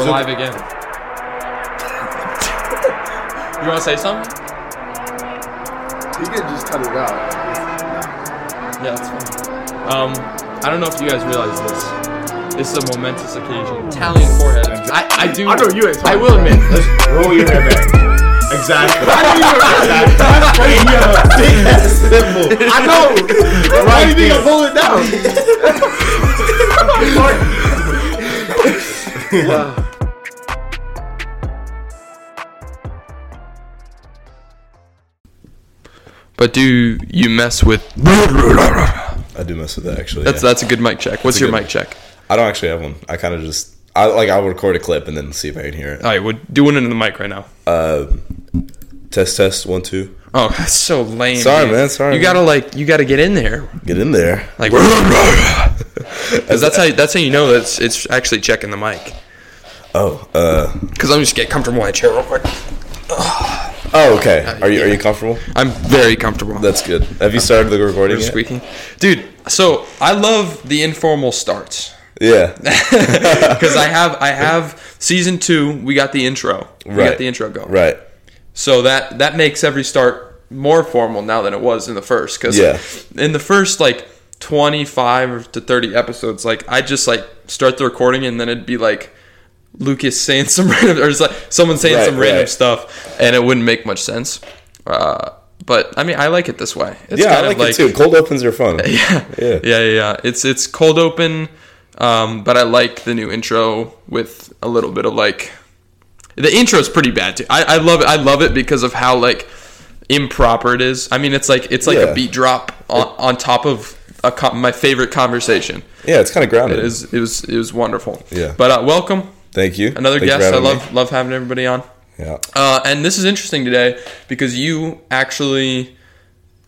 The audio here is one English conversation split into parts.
We're So- live again. you want to say something? You can just cut it out. Yeah, that's fine. Um, I don't know if you guys realize this. This is a momentous occasion. Italian forehead. I, I do. I know you ain't I will admit. Roll your hair back. Exactly. exactly. I know. Why do you think I'm pulling it down? But do you mess with? I do mess with that actually. That's yeah. that's a good mic check. What's your good mic check? I don't actually have one. I kind of just I like I'll record a clip and then see if I can hear it. All right, we're doing it in the mic right now. Test test one two. Oh, that's so lame. Sorry, dude. man, sorry, You man. gotta like, you gotta get in there. Get in there. Like, because that's how that's how you know that it's, it's actually checking the mic. Oh, uh, Because I'm just get comfortable in my chair real quick. Oh, okay. Uh, are you are you comfortable? I'm very comfortable. That's good. Have you started the recording We're squeaking, dude. So I love the informal starts Yeah. because I have I have season two. We got the intro. We Right. got the intro going. right. So that that makes every start more formal now than it was in the first. Because Yeah. in the first like twenty five to thirty episodes, like I just like start the recording and then it'd be like Lucas saying some random or just like someone saying Right, some random stuff, and it wouldn't make much sense. Uh, but I mean, I like it this way. It's Yeah, I kind like, of like it too. Cold opens are fun. yeah, Yeah. yeah, yeah. It's it's cold open, um, but I like the new intro with a little bit of like. The intro is pretty bad too. I, I love it. I love it because of how like improper it is. I mean, it's like it's like Yeah. a beat drop on, on top of a my favorite conversation. Yeah, it's kind of grounded. It is. It was. It was wonderful. Yeah. But uh, welcome, Thank you. another Thanks guest. I having me. love love having everybody on. Yeah. Uh, and this is interesting today because you actually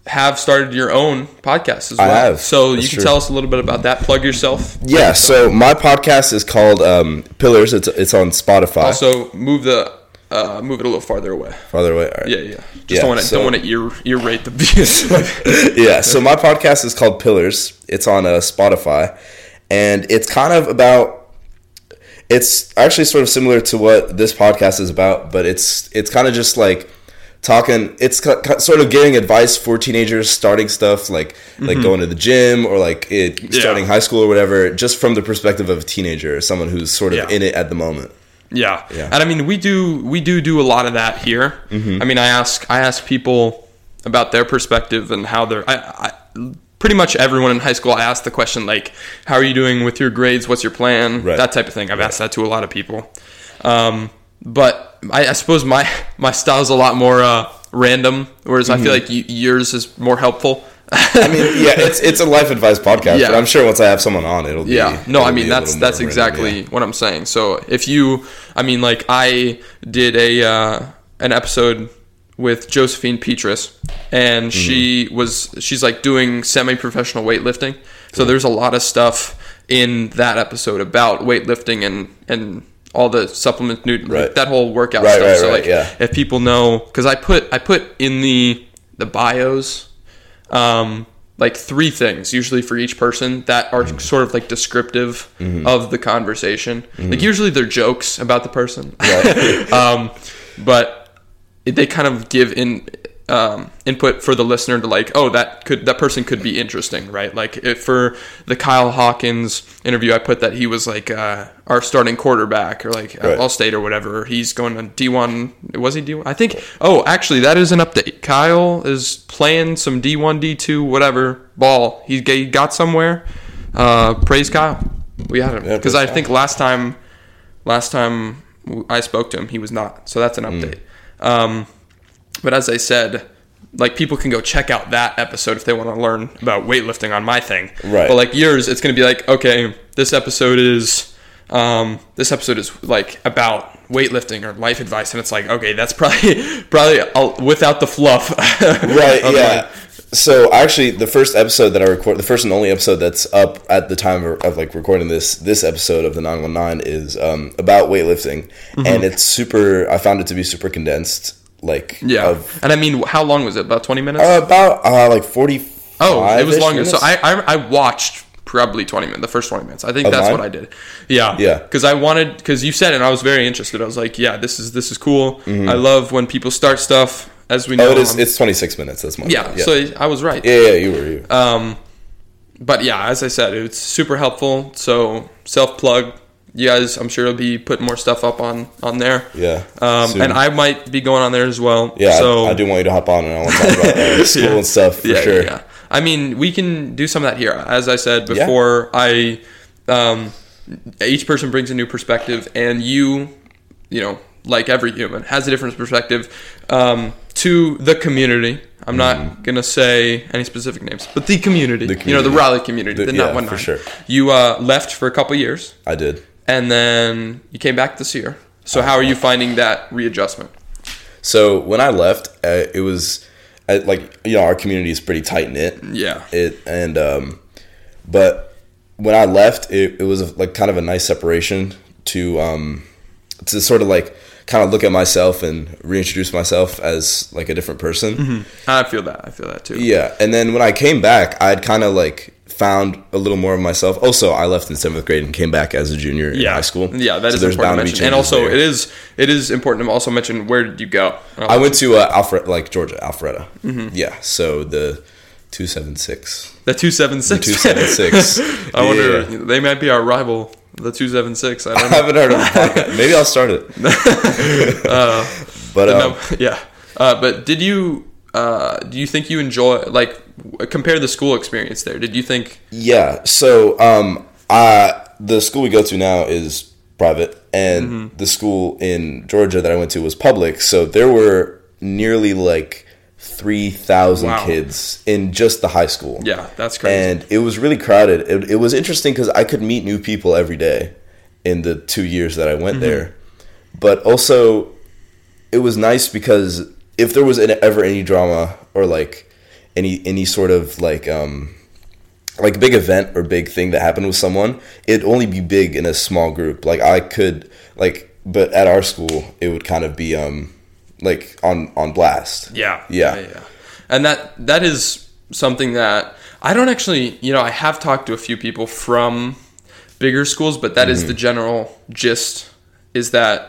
have started your own podcast as I have. So That's you can true. tell us a little bit about that. Plug yourself. Yeah. So my podcast is called um, Pillars. It's it's on Spotify. Also, move the uh, move it a little farther away. Farther away. All right. Yeah, yeah. Just Yeah, don't want to so- don't want to ear ear rate the yeah. So my podcast is called Pillars. It's on uh, Spotify, and it's kind of about. It's actually sort of similar to what this podcast is about, but it's it's kind of just like talking. It's sort of giving advice for teenagers starting stuff like like going to the gym or like it, Mm-hmm. Yeah. starting high school or whatever, just from the perspective of a teenager, someone who's sort of Yeah. in it at the moment. Yeah. Yeah. And I mean, we do we do do a lot of that here. Mm-hmm. I mean, I ask I ask people about their perspective and how they're. I, I pretty much everyone in high school. I ask the question like, "How are you doing with your grades? What's your plan?" Right. That type of thing. I've asked that to a lot of people. Um, but I, I suppose my my style is a lot more uh, random, whereas I feel like y- yours is more helpful. Mm-hmm. I mean, yeah, it's it's a life advice podcast, Yeah. but I'm sure once I have someone on, it'll be Yeah, no, I mean that's that's random, exactly yeah. what I'm saying. So if you, I mean, like I did a uh, an episode with Josephine Petrus, and Mm-hmm. she was she's like doing semi professional weightlifting. So there's a lot of stuff in that episode about weightlifting and and all the supplements, nu- Right. that whole workout Right, stuff. right, so like, yeah. if people know, because I put I put in the the bios um, like three things usually for each person that are sort of like descriptive of the conversation. Like usually they're jokes about the person, um, but they kind of give in um, input for the listener to like, oh, that could that person could be interesting, right? Like if for the Kyle Hawkins interview, I put that he was like uh, our starting quarterback or like Right. All State or whatever. He's going on D one. Was he D one? I think. Oh, actually, that is an update. Kyle is playing some D one, D two, whatever ball. He g- got somewhere. Uh, praise Kyle. We had him because praise I think last time, last time I spoke to him, he was not. So that's an Mm. Um, but as I said, like people can go check out that episode if they want to learn about weightlifting on my thing. Right. But like yours, it's going to be like, okay, this episode is, um, this episode is like about weightlifting or life advice, and it's like, okay, that's probably probably uh, without the fluff. right yeah like- so actually the first episode that i record the first and only episode that's up at the time of, of like recording this this episode of the 919 is um, about weightlifting Mm-hmm. and it's super i found it to be super condensed like yeah. of, and I mean, how long was it? About twenty minutes. uh, about uh, like 40 oh, it was longer. So I, I I watched probably 20 minutes, the first 20 minutes. I think Of that's mine? what I did. Yeah. Yeah. Because I wanted, because you said it and I was very interested. I was like, yeah, this is, this is cool. I love when people start stuff, as we know. Oh, it is. It's 26 minutes. That's my yeah, yeah. So I was right. yeah, yeah, you were. You. Um, but yeah, as I said, it's super helpful. So self plug, you guys, I'm sure will be putting more stuff up on on there. yeah. Um, soon. and I might be going on there as well. Yeah, So I, I do want you to hop on and I want to talk about uh, school Yeah. and stuff for yeah, sure. yeah. I mean, we can do some of that here. As I said before, I um, each person brings a new perspective, and you, you know, like every human, has a different perspective um, to the community. I'm not gonna say any specific names, but the community, Mm-hmm. The you know, the. Raleigh community, The- the, yeah, not one for sure. You uh, left for a couple years, I did. and then you came back this year. So how are you finding that readjustment? So when I left, uh, it was uh, like you know our community is pretty tight knit. Yeah. It and um, but when I left, it, it was a, like kind of a nice separation to um to sort of like kind of look at myself and reintroduce myself as like a different person. I feel that. I feel that too. Yeah, and then when I came back, I'd kind of like found a little more of myself. Also, I left in seventh grade and came back as a junior in high school. Yeah, that So is important to mention. And also, there. it is it is important to also mention where did you go? I went to uh, Alfred, like Georgia, Alpharetta. Mm-hmm. Yeah, so the two seven six. the two seven six. The 276. I wonder they might be our rival, the two seven six. I I haven't heard of the podcast. Maybe I'll start it. but um, no, yeah, uh, but did you uh, do you think you enjoy like compare the school experience there? Did you think? yeah, so um, I the school we go to now is private, and Mm-hmm. the school in Georgia that I went to was public. So there were nearly like three thousand Wow. kids in just the high school. Yeah, that's crazy. and it was really crowded. It, it was interesting because I could meet new people every day in the two years that I went Mm-hmm. there, but also it was nice because if there was ever any drama or like any any sort of like um like big event or big thing that happened with someone, it'd only be big in a small group. Like I could like, but at our school, it would kind of be um like on on blast. Yeah, Yeah. yeah, And that that is something that I don't actually, you know, I have talked to a few people from bigger schools, but that is Mm-hmm. the general gist is that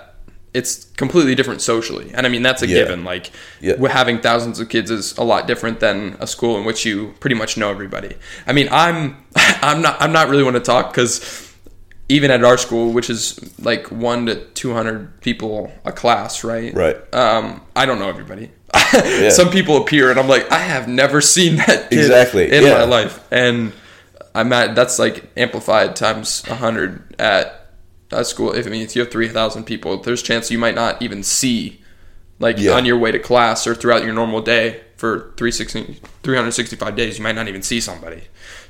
it's completely different socially. And I mean, that's a Yeah. given. Like Yeah. we're having thousands of kids is a lot different than a school in which you pretty much know everybody. I mean, I'm I'm not I'm not really want to talk cuz even at our school, which is like 1 to 200 people a class, right? Right. um, I don't know everybody. Some people appear, and I'm like, I have never seen that Exactly, in yeah. my life, and I'm at that's like amplified times hundred at a school. If I mean, if you have three thousand people, there's a chance you might not even see, like Yeah. on your way to class or throughout your normal day for 365 days, you might not even see somebody.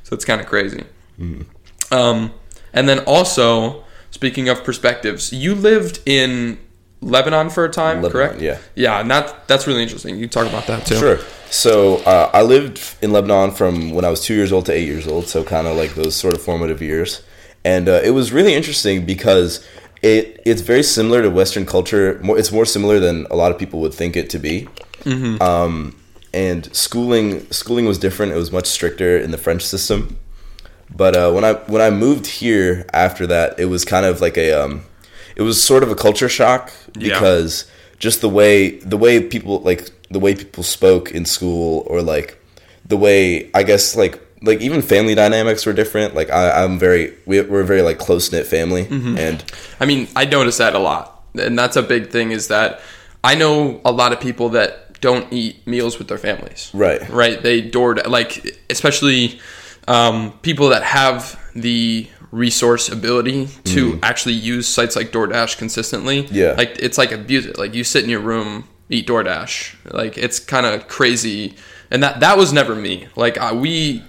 So it's kind of crazy. Mm-hmm. Um, and then also, speaking of perspectives, you lived in Lebanon for a time, Lebanon, correct? yeah. Yeah, and that that's really interesting. You can talk about that too. Sure. So uh, I lived in Lebanon from when I was two years old to eight years old. So kind of like those sort of formative years, and uh, it was really interesting because it it's very similar to Western culture. More, it's more similar than a lot of people would think it to be. Um, and schooling schooling was different. It was much stricter in the French system. But uh, when I when I moved here after that, it was kind of like a um, it was sort of a culture shock Yeah. because just the way the way people like the way people spoke in school or like the way I guess like like even family dynamics were different. Like I, I'm very we, we're a very like close knit family and I mean, I notice that a lot, and that's a big thing. Is that I know a lot of people that don't eat meals with their families. Right. Right. They door like especially um, people that have the resource ability to actually use sites like DoorDash consistently. Yeah. Like it's like abuse it. Like you sit in your room, eat DoorDash. Like it's kind of crazy, and that that was never me. Like I, we,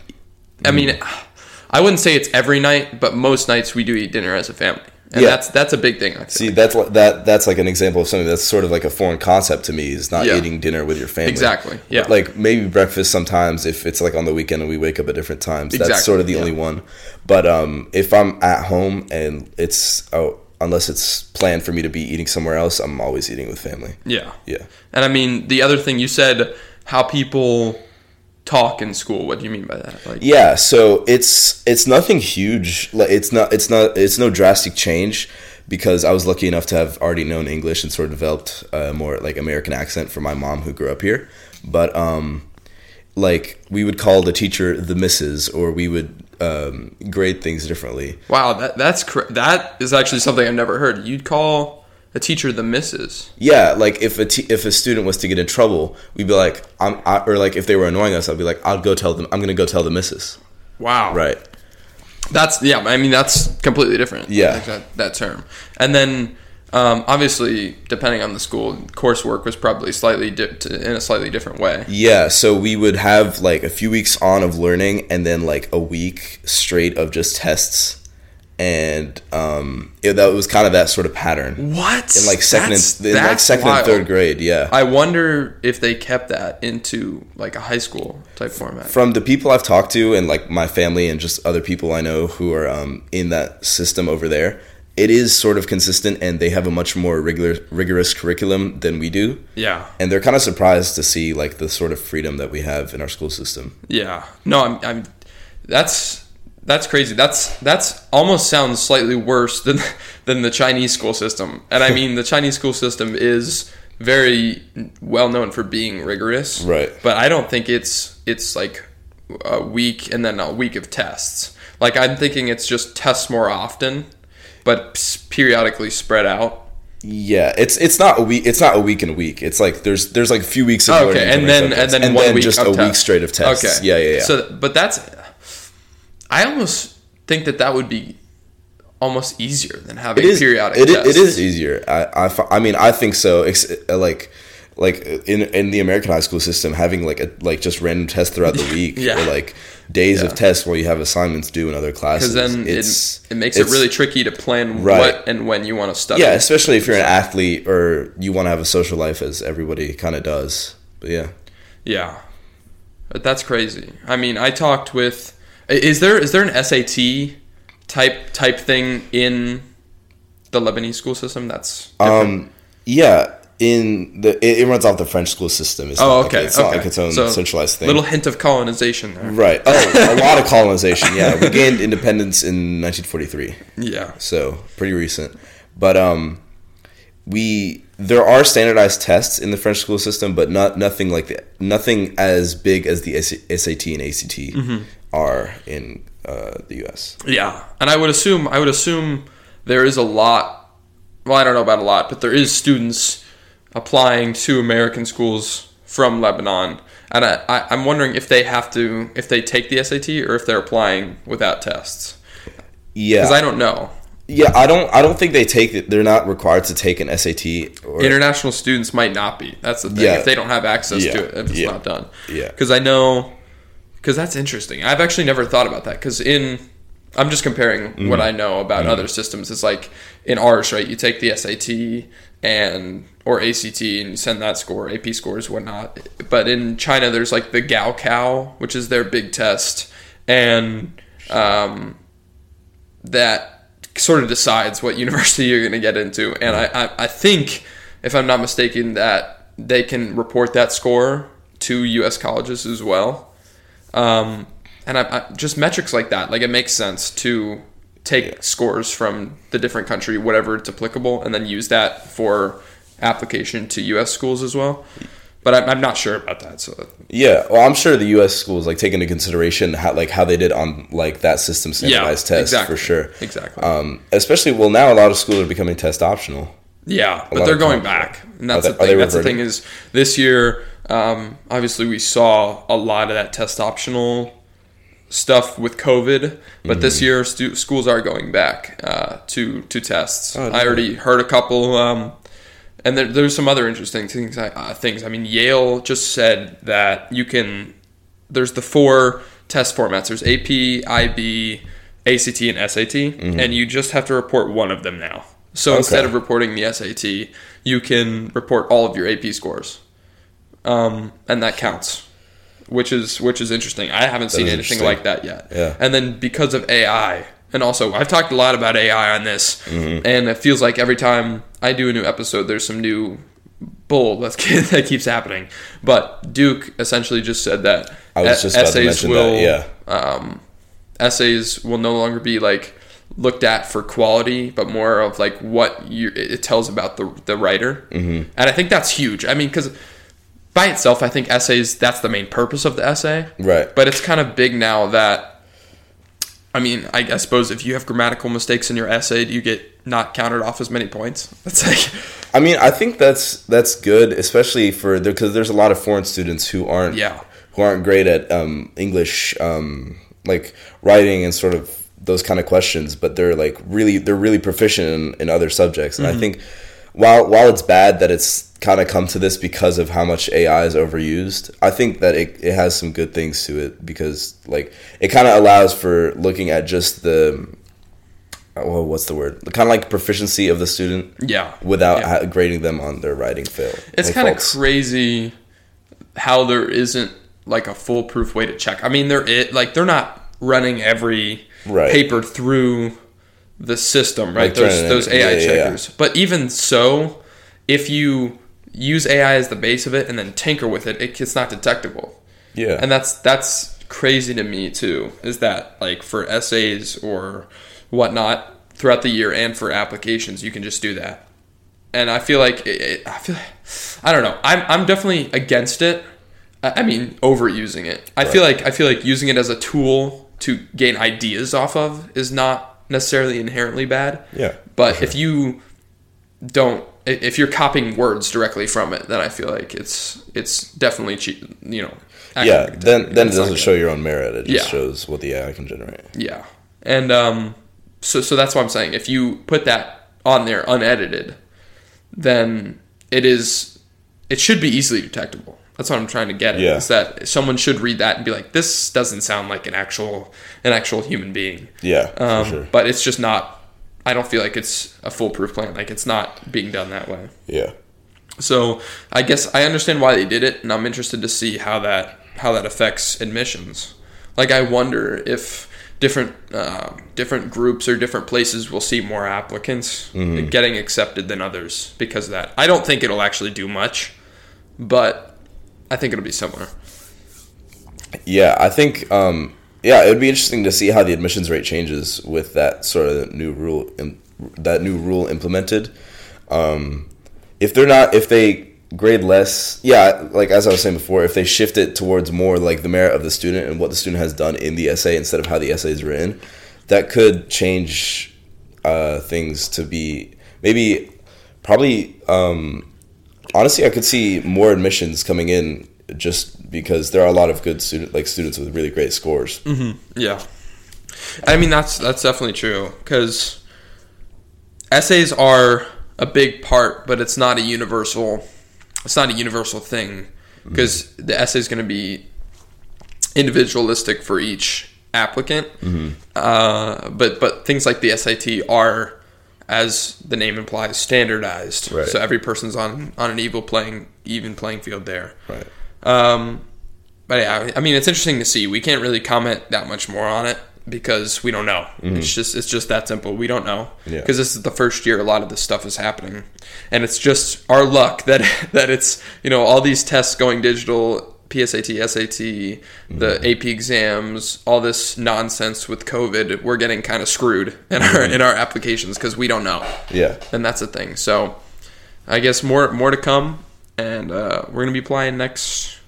I mean, Mm. I wouldn't say it's every night, but most nights we do eat dinner as a family, and Yeah. that's that's a big thing. See, that's that that's like an example of something that's sort of like a foreign concept to me is not Yeah. eating dinner with your family. Exactly, yeah. Like maybe breakfast sometimes if it's like on the weekend and we wake up at different times. Exactly. That's sort of the yeah. only one. But um if I'm at home and it's oh unless it's planned for me to be eating somewhere else, I'm always eating with family. yeah, Yeah. And I mean, the other thing you said, how people talk in school. What do you mean by that? Like, Yeah, so it's it's nothing huge. Like it's not it's not it's no drastic change because I was lucky enough to have already known English and sort of developed a more like American accent from my mom who grew up here. But um like we would call the teacher the missus or we would um, grade things differently. wow, that that's cr- that is actually something I've never heard. You'd call a teacher the missus. Yeah, like if a t- if a student was to get in trouble, we'd be like, I'm, I, or like if they were annoying us, I'd be like, I'll go tell them, I'm gonna go tell the missus. Wow. Right. That's yeah. I mean, that's completely different. Yeah. like that, that term. And then, um, obviously, depending on the school, coursework was probably slightly di- t- in a slightly different way. Yeah, so we would have like a few weeks on of learning and then like a week straight of just tests. And um it, that was kind of that sort of pattern. What? In like second That's- and in like second wild. and third grade, yeah. I wonder if they kept that into like a high school type format. From the people I've talked to and like my family and just other people I know who are um in that system over there, it is sort of consistent and they have a much more regular rigorous curriculum than we do. yeah. And they're kind of surprised to see like the sort of freedom that we have in our school system. Yeah. No, I'm, I'm that's that's crazy. That's that's almost sounds slightly worse than than the Chinese school system. And I mean the Chinese school system is very well known for being rigorous. Right. But I don't think it's it's like a week and then a week of tests. Like I'm thinking it's just tests more often, but periodically spread out. Yeah, it's it's not a week. It's not a week and a week. It's like there's there's like a few weeks of Okay, learning and then and then one week just a week straight of tests. Okay. Yeah, yeah, yeah. So, but that's, I almost think that that would be almost easier than having it is periodic it, tests. it is easier. I, I I mean I think so. Ex- uh, like like in in the American high school system, having like a like just random tests throughout the week Yeah. or like days Yeah. of tests while you have assignments due in other classes. because then it's it, it makes it really tricky to plan Right. what and when you want to study. yeah, especially if you're an athlete or you want to have a social life as everybody kind of does. But yeah. Yeah. But that's crazy. I mean, I talked with is there is there an SAT type type thing in the Lebanese school system that's different? Um, yeah, in the it, it runs off the French school system. It's oh, not okay. Like, it's okay. not like its own So, centralized thing. Little hint of colonization there. right. Oh, a lot of colonization. Yeah, we gained independence in 1943, Yeah. so pretty recent. But um, we there are standardized tests in the French school system, but not nothing like the, nothing as big as the SAT and ACT Mm-hmm. Are in uh, the U.S. Yeah, and I would assume I would assume there is a lot. Well, I don't know about a lot, but there is students applying to American schools from Lebanon, and I, I, I'm wondering if they have to if they take the SAT or if they're applying without tests Yeah, because I don't know. yeah. I don't. I don't think they take. it. They're not required to take an SAT or International students might not be. That's the thing. Yeah. If they don't have access Yeah. to it, if it's Yeah. not done. Yeah. Because I know, because that's interesting. I've actually never thought about that. Because in, I'm just comparing Mm-hmm. what I know about other systems. It's like in ours, right? You take the SAT and or ACT and you send that score, AP scores, whatnot. But in China, there's like the Gaokao, which is their big test, and um, that sort of decides what university you're going to get into. And I, I, I think, if I'm not mistaken, that they can report that score to U.S. colleges as well. Um, and I, I, just metrics like that, like it makes sense to take scores from the different country, whatever it's applicable, and then use that for application to U.S. schools as well. But I'm, I'm not sure about that. So Yeah, well, I'm sure the U.S. schools like take into consideration how like how they did on like that system standardized test exactly. for sure. Exactly. Um, especially well now a lot of schools are becoming test optional. Yeah, but they're going back, and that's Are the they- thing. That's the thing is this year. Um, obviously, we saw a lot of that test optional stuff with COVID, but this Mm-hmm. year stu- schools are going back uh, to to tests. Oh, I already heard a couple, um, and there, there's some other interesting things. Uh, things. I mean, Yale just said that you can. There's the four test formats. There's AP, IB, ACT, and SAT, and you just have to report one of them now. So instead Mm-hmm. Of reporting the SAT, you can report all of your AP scores, um, and that counts, which is which is interesting. I haven't seen anything like that yet. Yeah. And then because of AI, and also I've talked a lot about AI on this, Mm-hmm. and it feels like every time I do a new episode, there's some new bull that's that keeps happening. But Duke essentially just said that just essays will that, yeah. um, essays will no longer be like looked at for quality, but more of like what you it it tells about the the writer. Mm-hmm. And I think that's huge. I mean, because by itself, I think essays that's the main purpose of the essay. Right. But it's kind of big now that. I mean, I, I suppose if you have grammatical mistakes in your essay, do you get not counted off as many points? That's like, I mean, I think that's that's good, especially for because there's a lot of foreign students who aren't Yeah. who aren't great at um, English, um, like writing and sort of those kind of questions, but they're like really they're really proficient in, in other subjects. And I think while while it's bad that it's kind of come to this because of how much AI is overused, I think that it, it has some good things to it because like it kind of allows for looking at just the uh, well, what's the word? Kind of like proficiency of the student yeah. without Yeah. ha- grading them on their writing fail. It's kind of crazy how there isn't like a foolproof way to check. I mean, they're it like they're not running every Right. paper through the system, right? Like those those AI yeah, yeah, yeah. checkers. But even so, if you use AI as the base of it and then tinker with it, it it's not detectable. yeah, And that's that's crazy to me too. Is that like for essays or whatnot throughout the year and for applications, you can just do that. And I feel like it, it- I feel I don't know. I'm I'm definitely against it. I I mean, overusing it. I feel like I feel like using it as a tool to gain ideas off of is not necessarily inherently bad. Yeah, But for if you don't, if you're copying words directly from it, then I feel like it's it's definitely cheap. You know. yeah. Then then it doesn't show your own merit. It just Yeah. shows what the AI can generate. Yeah, and um, so so that's what I'm saying. If you put that on there unedited, then it is it should be easily detectable. That's what I'm trying to get at. Yeah. Is that someone should read that and be like, this doesn't sound like an actual an actual human being. Yeah, Um, sure. But it's just not. I don't feel like it's a foolproof plan. Like it's not being done that way. Yeah, So I guess I understand why they did it, and I'm interested to see how that how that affects admissions. Like I wonder if different uh, different groups or different places will see more applicants getting accepted than others because of that. I don't think it'll actually do much, but I think it'll be similar. yeah. I think um, yeah, it would be interesting to see how the admissions rate changes with that sort of new rule. im- That new rule implemented. Um, if they're not, if they grade less, yeah, like as I was saying before, if they shift it towards more like the merit of the student and what the student has done in the essay instead of how the essay is written, that could change uh, things to be maybe probably um, honestly I could see more admissions coming in just because there are a lot of good student like students with really great scores. Mm-hmm. Yeah, I mean that's that's definitely true because essays are a big part, but it's not a universal. It's not a universal thing mm-hmm. because the essay is going to be individualistic for each applicant. Mm-hmm. Uh, but but things like the SAT are, as the name implies, standardized. Right. So every person's on on an evil playing even playing field there. Right. Um, but yeah, I mean, it's interesting to see. We can't really comment that much more on it because we don't know. It's just it's just that simple. We don't know Yeah. because this is the first year a lot of this stuff is happening, and it's just our luck that that it's you know all these tests going digital. PSAT, SAT, the AP exams, all this nonsense with COVID, we're getting kind of screwed in our in our applications because we don't know Yeah. and that's the thing. So, I guess more more to come, and uh, we're gonna be applying next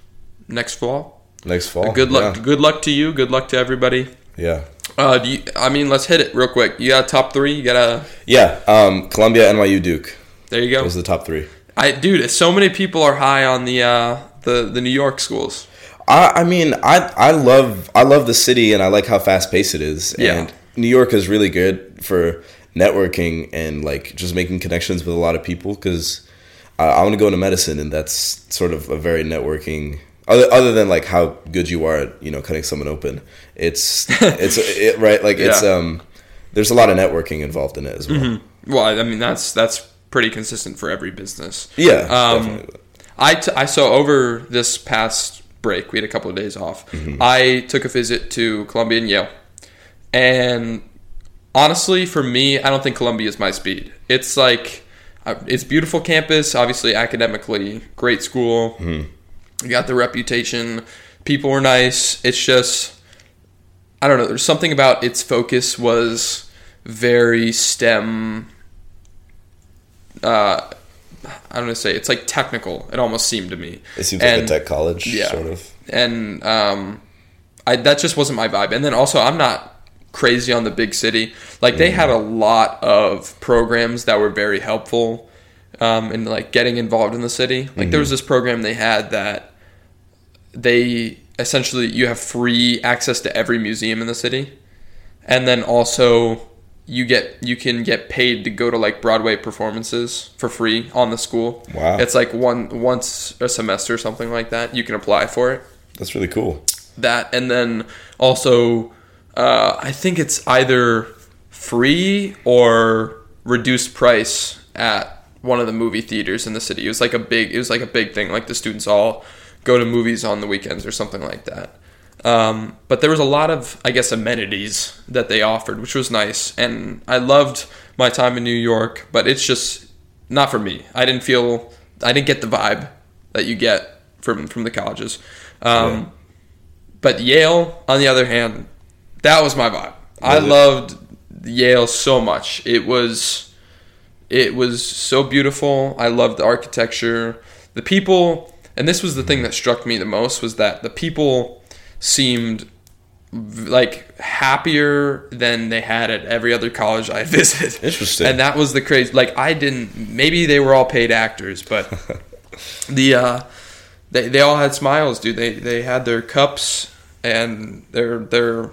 next fall. Next fall. Good luck, Yeah. good luck to you. Good luck to everybody. Yeah. Uh, do you, I mean, let's hit it real quick. You got a top three. You got a Yeah. Um, Columbia, NYU, Duke. there. You go. Those are the top three. I dude, so many people are high on the uh, the the New York schools. I, I mean, I I love I love the city and I like how fast paced it is. Yeah. And New York is really good for networking and like just making connections with a lot of people because I, I want to go into medicine and that's sort of a very networking. Other, other than like how good you are at you know cutting someone open, it's it's it, right like it's Yeah. um there's a lot of networking involved in it as well. Well, I mean that's that's pretty consistent for every business. Yeah, Um, definitely. I, t- I saw over this past break, we had a couple of days off. I took a visit to Columbia and Yale. And honestly, for me, I don't think Columbia is my speed. It's like, uh, it's beautiful campus. Obviously, academically great school. Mm-hmm. You got the reputation. People were nice. It's just I don't know. There's something about its focus was very STEM. Uh, I don't know say it's like technical. It almost seemed to me. It seems like a tech college, yeah. sort of. and um, I that just wasn't my vibe. And then also, I'm not crazy on the big city. Like they had a lot of programs that were very helpful um, in like getting involved in the city. Like there was this program they had that they essentially you have free access to every museum in the city, and then also you get you can get paid to go to like Broadway performances for free on the school. Wow. It's like one once a semester or something like that. You can apply for it That's really cool. that and then also uh, i think it's either free or reduced price at one of the movie theaters in the city it was like a big it was like a big thing like the students all go to movies on the weekends or something like that um, but there was a lot of i guess amenities that they offered which was nice and i loved my time in new york but it's just not for me i didn't feel i didn't get the vibe that you get from from the colleges um, Yeah. but Yale, on the other hand, that was my vibe. I loved Yale so much. It was it was so beautiful. I loved the architecture. The people, and this was the thing that struck me the most was that the people seemed like happier than they had at every other college I visited. Interesting. And that was the crazy like I didn't maybe they were all paid actors, but the uh they, they all had smiles, dude. They they had their cups and their their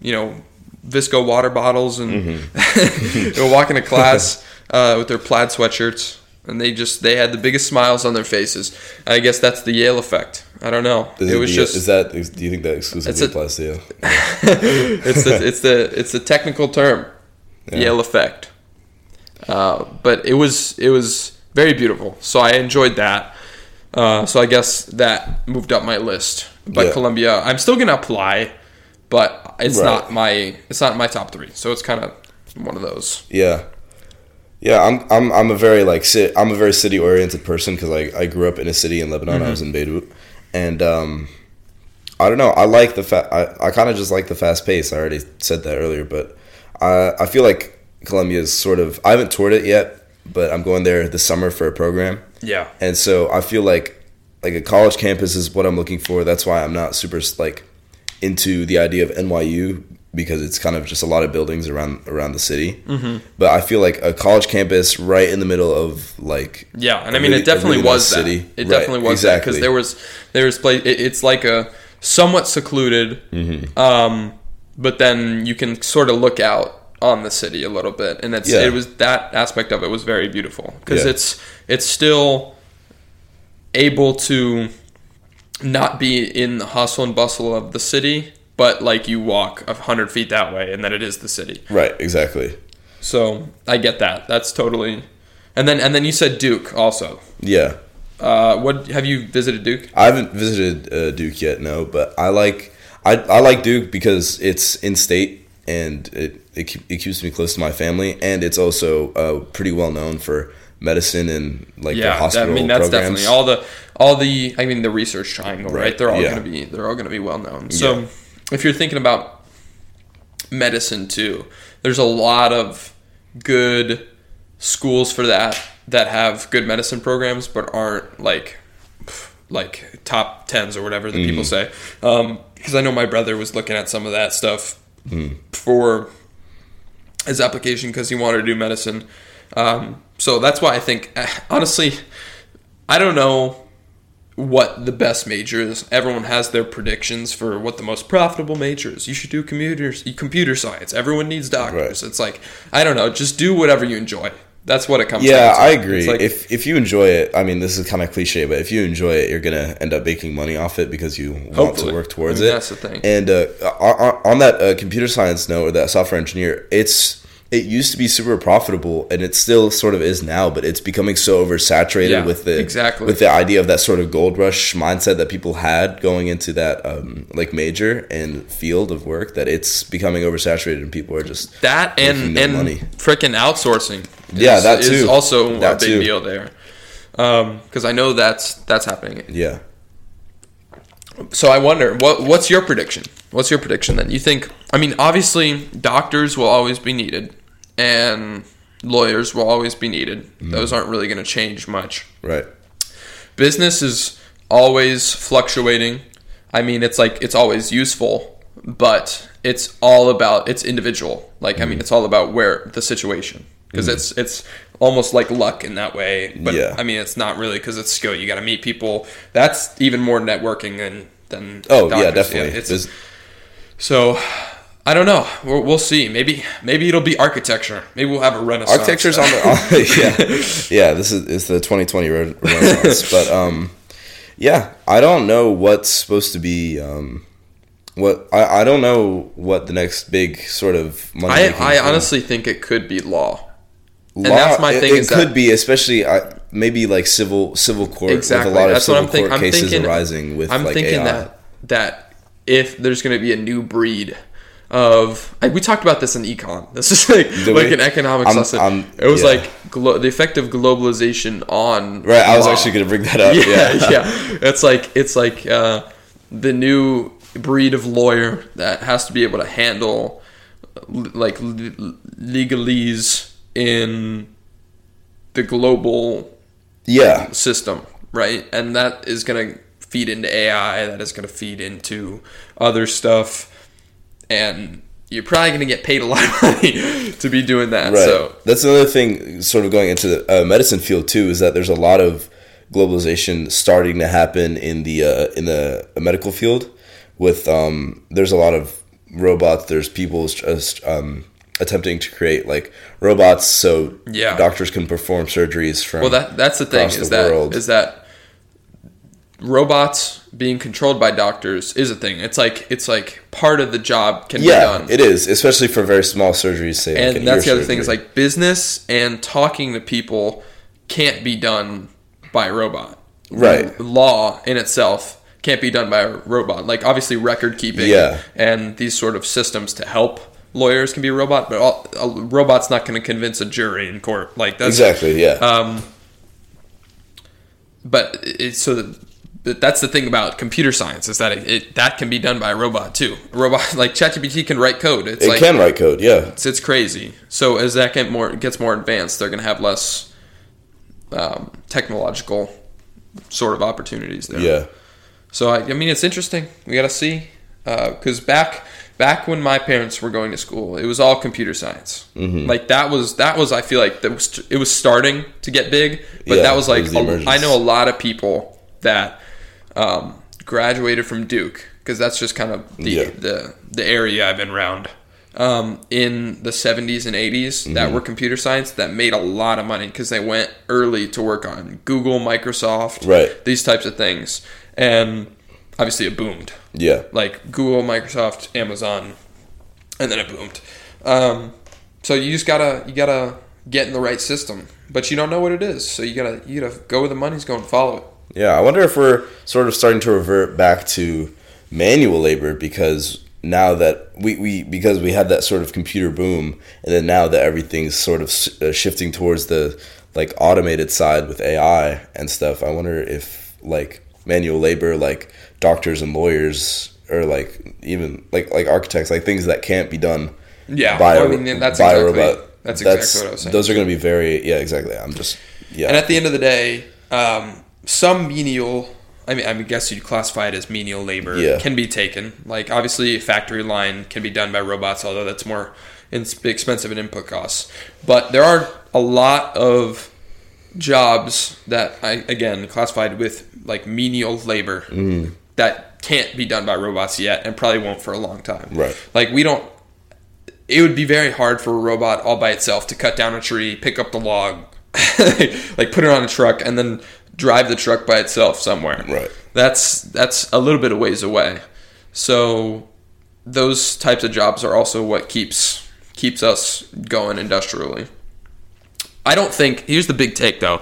you know visco water bottles and Mm-hmm. they were walking to class uh, with their plaid sweatshirts and they just they had the biggest smiles on their faces. I guess that's the Yale effect. I don't know. Is it was the- just is that do you think that exclusively It's a- applies to you? it's the it's the it's the technical term, Yeah. Yale effect. Uh, but it was it was very beautiful, so I enjoyed that. Uh, so I guess that moved up my list. But Yeah. Columbia, I'm still gonna apply, but it's Right. not my it's not my top three. So it's kind of one of those. Yeah, yeah. I'm I'm I'm a very like I'm a very city oriented person because I I grew up in a city in Lebanon. I was in Beirut, and um, I don't know. I like the fa- I I kind of just like the fast pace. I already said that earlier, but I I feel like Columbia is sort of I haven't toured it yet, but I'm going there this summer for a program. Yeah. And so I feel like like a college campus is what I'm looking for. That's why I'm not super like into the idea of NYU because it's kind of just a lot of buildings around around the city. Mm-hmm. But I feel like a college campus right in the middle of like Yeah, and I mean really- it definitely really was nice that. city. It Right, definitely was that because there was there was place. It, it's like a somewhat secluded, Mm-hmm. um, but then you can sort of look out on the city a little bit, and it's Yeah. it was that aspect of it was very beautiful because Yeah. it's it's still able to not be in the hustle and bustle of the city, but like you walk a hundred feet that way, and then it is the city. right, exactly. So I get that. That's totally. And then and then you said Duke also. Yeah. Uh, what have you visited Duke? I haven't visited uh, Duke yet, no, but I like I, I like Duke because it's in state and it, it it keeps me close to my family, and it's also uh, pretty well known for medicine and like the hospital. yeah, that, I mean that's programs. definitely all the all the I mean the research triangle, right? Right, They're all yeah. going to be they're all going to be well known. So Yeah. If you're thinking about medicine too, there's a lot of good schools for that that have good medicine programs, but aren't like like top tens or whatever that Mm. people say. Because I know my brother was looking at some of that stuff Mm. for his application because he wanted to do medicine. Um, so that's why I think, eh, honestly, I don't know what the best major is. Everyone has their predictions for what the most profitable major is. You should do computers, computer science. Everyone needs doctors. Right. It's like I don't know. Just do whatever you enjoy. That's what it comes. Yeah, down to. I agree. Like, if if you enjoy it, I mean, this is kind of cliche, but if you enjoy it, you're gonna end up making money off it because you want Hopefully. to work towards I mean, it. that's the thing. And uh, on, on that uh, computer science note or that software engineer, it's it used to be super profitable and it still sort of is now but it's becoming so oversaturated Yeah, with the exactly. with the idea of that sort of gold rush mindset that people had going into that um, like major and field of work that it's becoming oversaturated and people are just That and and money. freaking outsourcing. Yeah, that is too. is also That a big too. deal there. Because I know that's that's happening. yeah So I wonder what what's your prediction? What's your prediction then? You think? I mean, obviously, doctors will always be needed, and lawyers will always be needed. Mm-hmm. Those aren't really going to change much. right Business is always fluctuating. I mean, it's like it's always useful, but it's all about it's individual. Like, I mean, it's all about where the situation because it's it's almost like luck in that way. But Yeah. I mean, it's not really because it's skill. You got to meet people. That's even more networking than than oh yeah doctors. definitely it's, There's- so I don't know. We'll, we'll see. Maybe maybe it'll be architecture. Maybe we'll have a renaissance. architecture's on the yeah yeah this is the 2020 re- renaissance but um yeah i don't know what's supposed to be um what i, I don't know what the next big sort of money I, I honestly think it could be law. Law, that's my it, thing it could be especially uh, maybe like civil civil court Exactly. with a lot of That's what civil I'm thinking. court I'm cases thinking. arising with I'm like thinking AI. that that if there's going to be a new breed of I, we talked about this in econ. This is like like we? an economics I'm- lesson. I'm- it was yeah. like glo- the effect of globalization on right i was law. actually going to bring that up yeah, yeah yeah. It's like it's like uh, the new breed of lawyer that has to be able to handle like legalese in the global yeah system, right? And that is going to feed into AI. That is going to feed into other stuff, and you're probably going to get paid a lot of money to be doing that. Right. So that's another thing, sort of going into the uh, medicine field too, is that there's a lot of globalization starting to happen in the uh, in the medical field. With um, there's a lot of robots. There's people just um, attempting to create like robots so Yeah. doctors can perform surgeries from. Well, that that's the thing is the that world. is that robots being controlled by doctors is a thing. It's like it's like part of the job can yeah, be done. it is, especially for very small surgeries. Say, like and an that's the other thing is like business and talking to people can't be done by a robot. Right. Law in itself can't be done by a robot. Like obviously record keeping Yeah. and these sort of systems to help lawyers can be a robot, but all, a robot's not going to convince a jury in court. Like that's exactly, yeah, um, but it's so that that's the thing about computer science is that it, it that can be done by a robot too. A robot like ChatGPT can write code. It's it like can write code. Yeah, it's, it's crazy. So as that get more gets more advanced, they're going to have less um, technological sort of opportunities there. yeah. So I, I mean, it's interesting. We got to see because back back when my parents were going to school, it was all computer science. Mm-hmm. Like that was that was I feel like that was it was starting to get big, but Yeah, that was like was a-. I know a lot of people that um, graduated from Duke because that's just kind of the, Yeah. the the area I've been around. Um, in the 70s and 80s that Mm-hmm. were computer science that made a lot of money because they went early to work on Google, Microsoft, Right. these types of things. And obviously it boomed. Yeah, Like Google, Microsoft, Amazon, and then it boomed. Um, so you just gotta you gotta get in the right system, but you don't know what it is. So you gotta you gotta go where the money's going, follow it. Yeah, I wonder if we're sort of starting to revert back to manual labor because now that we, we because we had that sort of computer boom, and then now that everything's sort of uh, shifting towards the like automated side with AI and stuff, I wonder if like manual labor, like doctors and lawyers, or like even like like architects, like things that can't be done Yeah, by I a, mean that's by a exactly robot. that's exactly what I was saying. Those are going to be very yeah, exactly. I'm just yeah. And at the end of the day, um, some menial, I mean, I guess you'd classify it as menial labor, Yeah. can be taken. Like, obviously, a factory line can be done by robots, although that's more expensive in input costs. But there are a lot of jobs that I, again, classified with like menial labor Mm. that can't be done by robots yet and probably won't for a long time. Right. Like, we don't it would be very hard for a robot all by itself to cut down a tree, pick up the log, like put it on a truck, and then drive the truck by itself somewhere. Right. That's that's a little bit of ways away. So those types of jobs are also what keeps keeps us going industrially. I don't think. Here's the big take, though.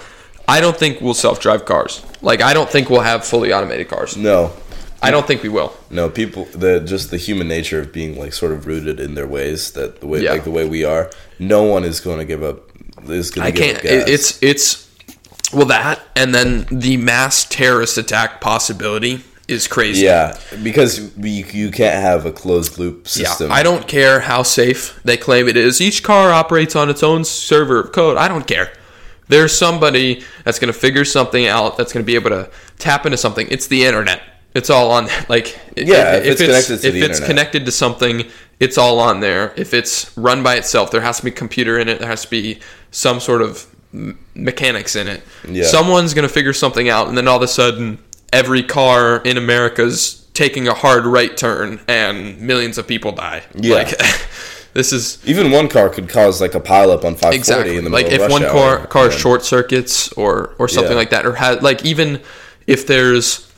I don't think we'll self-drive cars. Like, I don't think we'll have fully automated cars. No, I don't think we will. no, people the just the human nature of being like sort of rooted in their ways that the way Yeah. like the way we are. No one is going to give up. Is going to give can't. up It, gas. it's it's well that, and then the mass terrorist attack possibility is crazy. yeah because we, you can't have a closed loop system. Yeah, I don't care how safe they claim it is. Each car operates on its own server of code. I don't care. There's somebody that's going to figure something out that's going to be able to tap into something. It's the internet. It's all on there. like Yeah, if it's connected to the internet. if it's internet. connected to something, it's all on there. If it's run by itself, there has to be a computer in it. There has to be some sort of m- mechanics in it. Yeah. Someone's going to figure something out, and then all of a sudden, every car in America's taking a hard right turn, and millions of people die. Yeah. Like, this is Even one car could cause like a pileup on 540 exactly in the like middle if of one car hour. car short circuits or or something Yeah. like that, or has like even if there's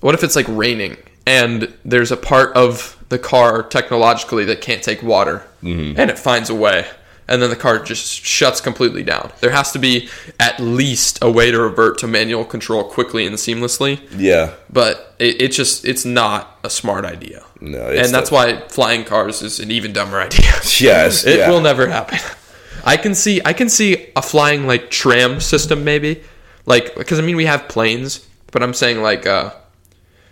what if it's like raining and there's a part of the car technologically that can't take water Mm-hmm. and it finds a way and then the car just shuts completely down. There has to be at least a way to revert to manual control quickly and seamlessly, Yeah, but it, it just it's not a smart idea. No, it's and that's why flying cars is an even dumber idea. yes, It yeah. will never happen. I can see I can see a flying like tram system maybe, like because I mean we have planes, but I'm saying like uh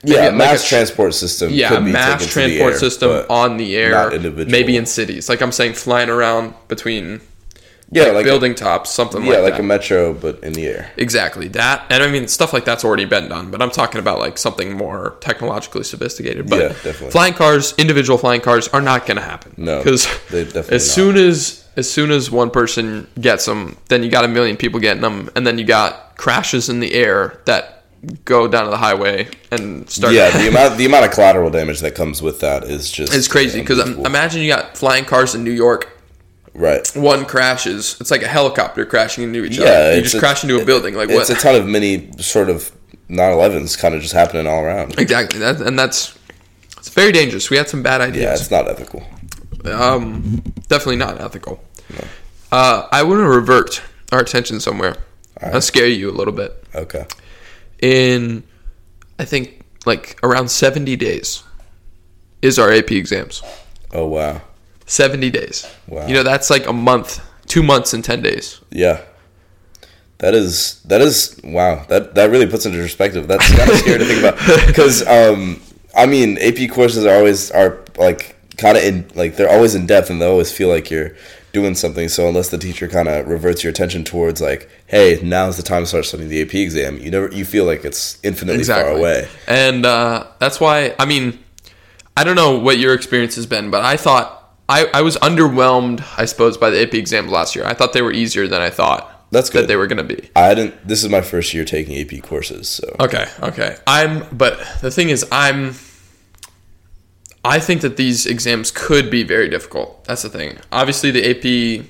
yeah, like a mass transport system. yeah could be mass taken to the transport air, system on the air, maybe in cities. Like I'm saying flying around between yeah, like, like building tops, something like that. yeah, like, like that. a metro, but in the air. Exactly that, and I mean stuff like that's already been done. But I'm talking about like something more technologically sophisticated. But Yeah, definitely. flying cars, individual flying cars, are not going to happen. No, because as not. soon as as soon as one person gets them, then you got a million people getting them, and then you got crashes in the air that go down to the highway and start. Yeah, the amount the amount of collateral damage that comes with that is just it's crazy because imagine you got flying cars in New York. right. One crashes. It's like a helicopter crashing into each Yeah, other. You just a- crash into a building. Like It's what? a ton of mini sort of 911s kind of just happening all around. Exactly, that, and that's it's very dangerous. We had some bad ideas. Yeah, it's not ethical. um, definitely not ethical. Uh, I want to revert our attention somewhere. I'll scare you a little bit. Okay. In, I think, like around seventy days, is our AP exams. Oh wow. Seventy days. Wow. You know that's like a month, two months and ten days. Yeah. That is that is wow. That that really puts into perspective. That's kind of scary to think about because um I mean AP courses are always are like kind of in like they're always in depth and they always feel like you're doing something. So unless the teacher kind of reverts your attention towards like, hey, now's the time to start studying the AP exam, you never you feel like it's infinitely far away. And uh, that's why, I mean, I don't know what your experience has been, but I thought I, I was underwhelmed, I suppose, by the AP exams last year. I thought they were easier than I thought That's good. that they were going to be. I didn't. This is my first year taking AP courses, so Okay, okay. I'm, but the thing is, I'm, I think that these exams could be very difficult. That's the thing. Obviously, the AP,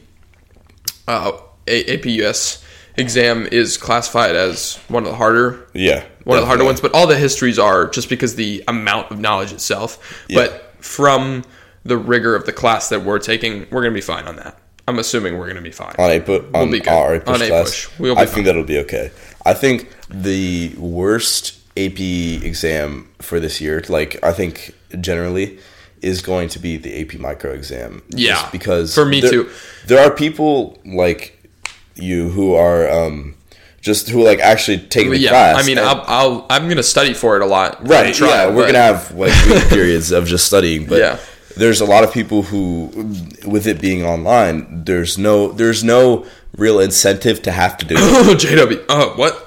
uh, A- AP US exam is classified as one of the harder yeah, one of the harder ones, but all the histories are just because the amount of knowledge itself. Yeah. But from the rigor of the class that we're taking, we're going to be fine on that. I'm assuming we're going to be fine. on a pu- on be our push On A class. push. We'll be I fine. think that'll be okay. I think the worst AP exam for this year, like I think generally, is going to be the AP micro exam. Yeah, Just because for me there- too. There are people like you who are um, just who like actually taking the yeah, class. I mean, and- I'll, I'll I'm going to study for it a lot. Right. try, yeah, we're but- gonna have like week periods of just studying, but Yeah. there's a lot of people who, with it being online, there's no there's no real incentive to have to do it. Oh, JW. Oh, what?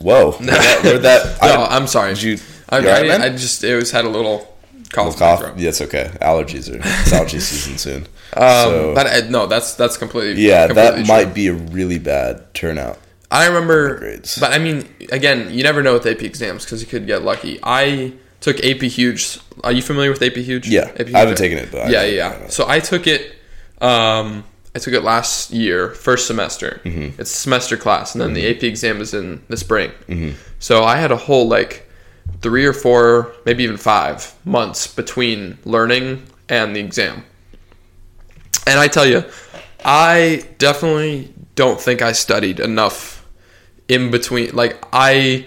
Whoa, where'd that, where'd that No, I'm sorry. Did you? I, I, right. I just it was had a little cough. cough. Yeah, it's okay. Allergies are it's allergy season soon. Um, so but I, no, that's that's completely yeah, completely that true. might be a really bad turnout. I remember, but I mean, again, you never know with AP exams because you could get lucky. I took AP Huge. Are you familiar with AP Huge? Yeah, AP Huge? I haven't taken it, but yeah, yeah. So I took it. Um, I took it last year, first semester. Mm-hmm. It's a semester class, and then the AP exam is in the spring. So I had a whole like three or four, maybe even five months between learning and the exam. And I tell you, I definitely don't think I studied enough in between. Like I,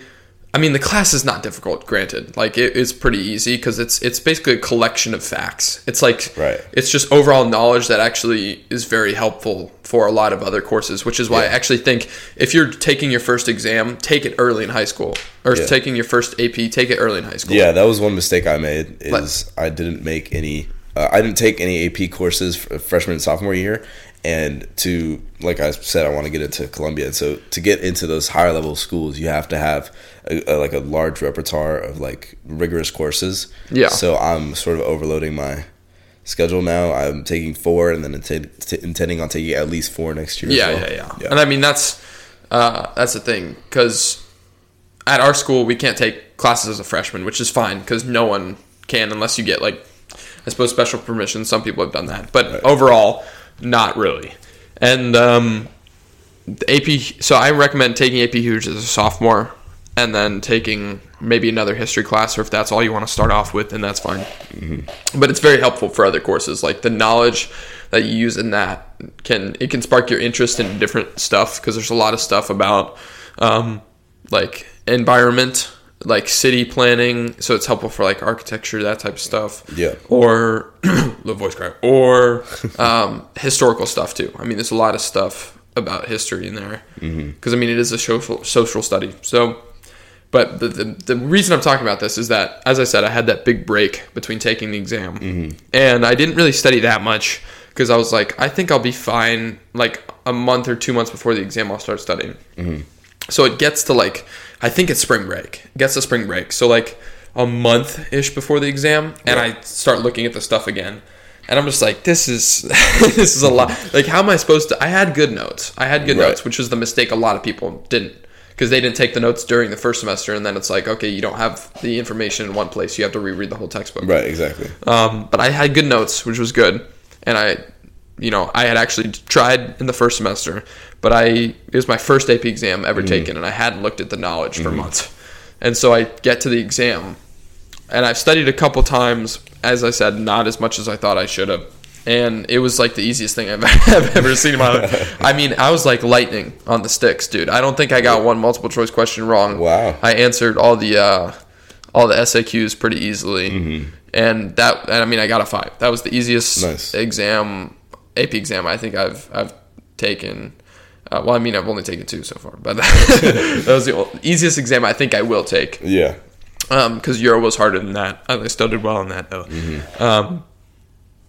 I mean, the class is not difficult. Granted, like it is pretty easy because it's it's basically a collection of facts. It's like Right. it's just overall knowledge that actually is very helpful for a lot of other courses. Which is why I actually think if you're taking your first exam, take it early in high school, or Yeah. taking your first AP, take it early in high school. Yeah, that was one mistake I made. Is I didn't make any. Uh, I didn't take any AP courses freshman and sophomore year, and to like I said, I want to get into Columbia. And so to get into those higher level schools, you have to have a, a, like a large repertoire of like rigorous courses. Yeah. So I'm sort of overloading my schedule now. I'm taking four, and then t- intending on taking at least four next year. as Yeah, well. yeah, yeah, And I mean that's uh, that's the thing because at our school we can't take classes as a freshman, which is fine because no one can unless you get like I suppose special permission. Some people have done that, but overall, not really. And um, AP. So I recommend taking AP Huge as a sophomore, and then taking maybe another history class, or if that's all you want to start off with, then that's fine. But it's very helpful for other courses. Like the knowledge that you use in that can it can spark your interest in different stuff because there's a lot of stuff about um, like environment, like city planning. So it's helpful for like architecture, that type of stuff Yeah. or the voice crack or um, historical stuff too. I mean, there's a lot of stuff about history in there mm-hmm. because I mean it is a social social study. So, but the, the the reason I'm talking about this is that as I said, I had that big break between taking the exam, mm-hmm. and I didn't really study that much because I was like, I think I'll be fine. Like a month or two months before the exam, I'll start studying. Mm-hmm. So it gets to like I think it's spring break. Gets to spring break. So like a month ish before the exam, and I start looking at the stuff again. And I'm just like, this is this is a lot. Like, how am I supposed to? I had good notes. I had good Right. notes, which was the mistake a lot of people didn't, because they didn't take the notes during the first semester, and then it's like, okay, you don't have the information in one place. You have to reread the whole textbook. Right. Exactly. Um, but I had good notes, which was good, and I, you know, I had actually tried in the first semester, but I it was my first AP exam ever mm-hmm. taken, and I hadn't looked at the knowledge for mm-hmm. months, and so I get to the exam, and I've studied a couple times. As I said, not as much as I thought I should have. And it was like the easiest thing I've, I've ever seen in my life. I mean, I was like lightning on the sticks, dude. I don't think I got one multiple choice question wrong. Wow. I answered all the uh, all the SAQs pretty easily, mm-hmm. and that and I mean I got a five. That was the easiest Nice. exam, AP exam I think I've I've taken. Uh, well, I mean I've only taken two so far, but that was the easiest exam I think I will take Yeah. because Euro was harder than that. I studied well on that though. Um,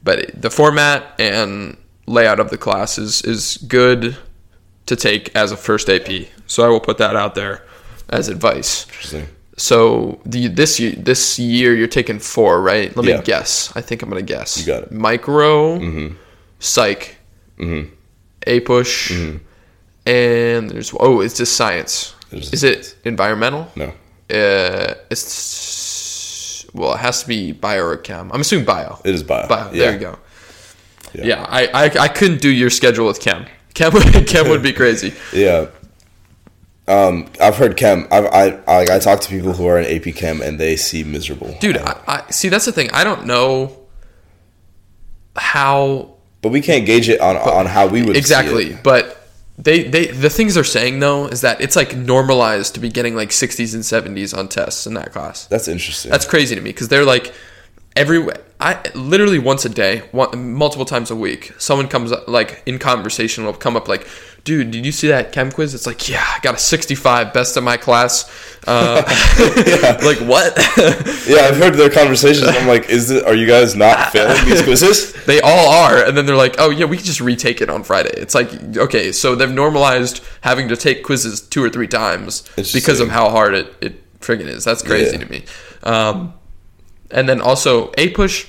but the format and layout of the class is is good to take as a first AP. So I will put that out there as advice. Interesting. So the this year, this year you're taking four, right? Let me Yeah. guess. I think I'm gonna guess. You got it. Micro, psych, APUSH, and there's oh, it's just science. There's Is it environmental? No. Uh, it's well, it has to be bio or chem. I'm assuming bio. It is bio. Bio. Yeah. There you go. Yeah. Yeah, I, I I couldn't do your schedule with chem. Chem would, chem would be crazy. Yeah. Um, I've heard chem. I've, I I I talk to people who are in AP chem and they seem miserable. Dude, I, I see. That's the thing. I don't know how but we can't gauge it on on how we would see exactly, but they they the things they're saying though is that it's like normalized to be getting like 60s and 70s on tests in that class. That's interesting. That's crazy to me because they're like every I literally once a day, one, multiple times a week, someone comes up like in conversation will come up like, "Dude, did you see that chem quiz?" It's like, "Yeah, I got a 65, best in my class." Uh, like what? yeah, I've heard their conversations. I'm like, is it? Are you guys not failing these quizzes? they all are, and then they're like, "Oh yeah, we can just retake it on Friday." It's like, okay, so they've normalized having to take quizzes two or three times because of how hard it it friggin' is. That's crazy Yeah. to me. Um, and then also APUSH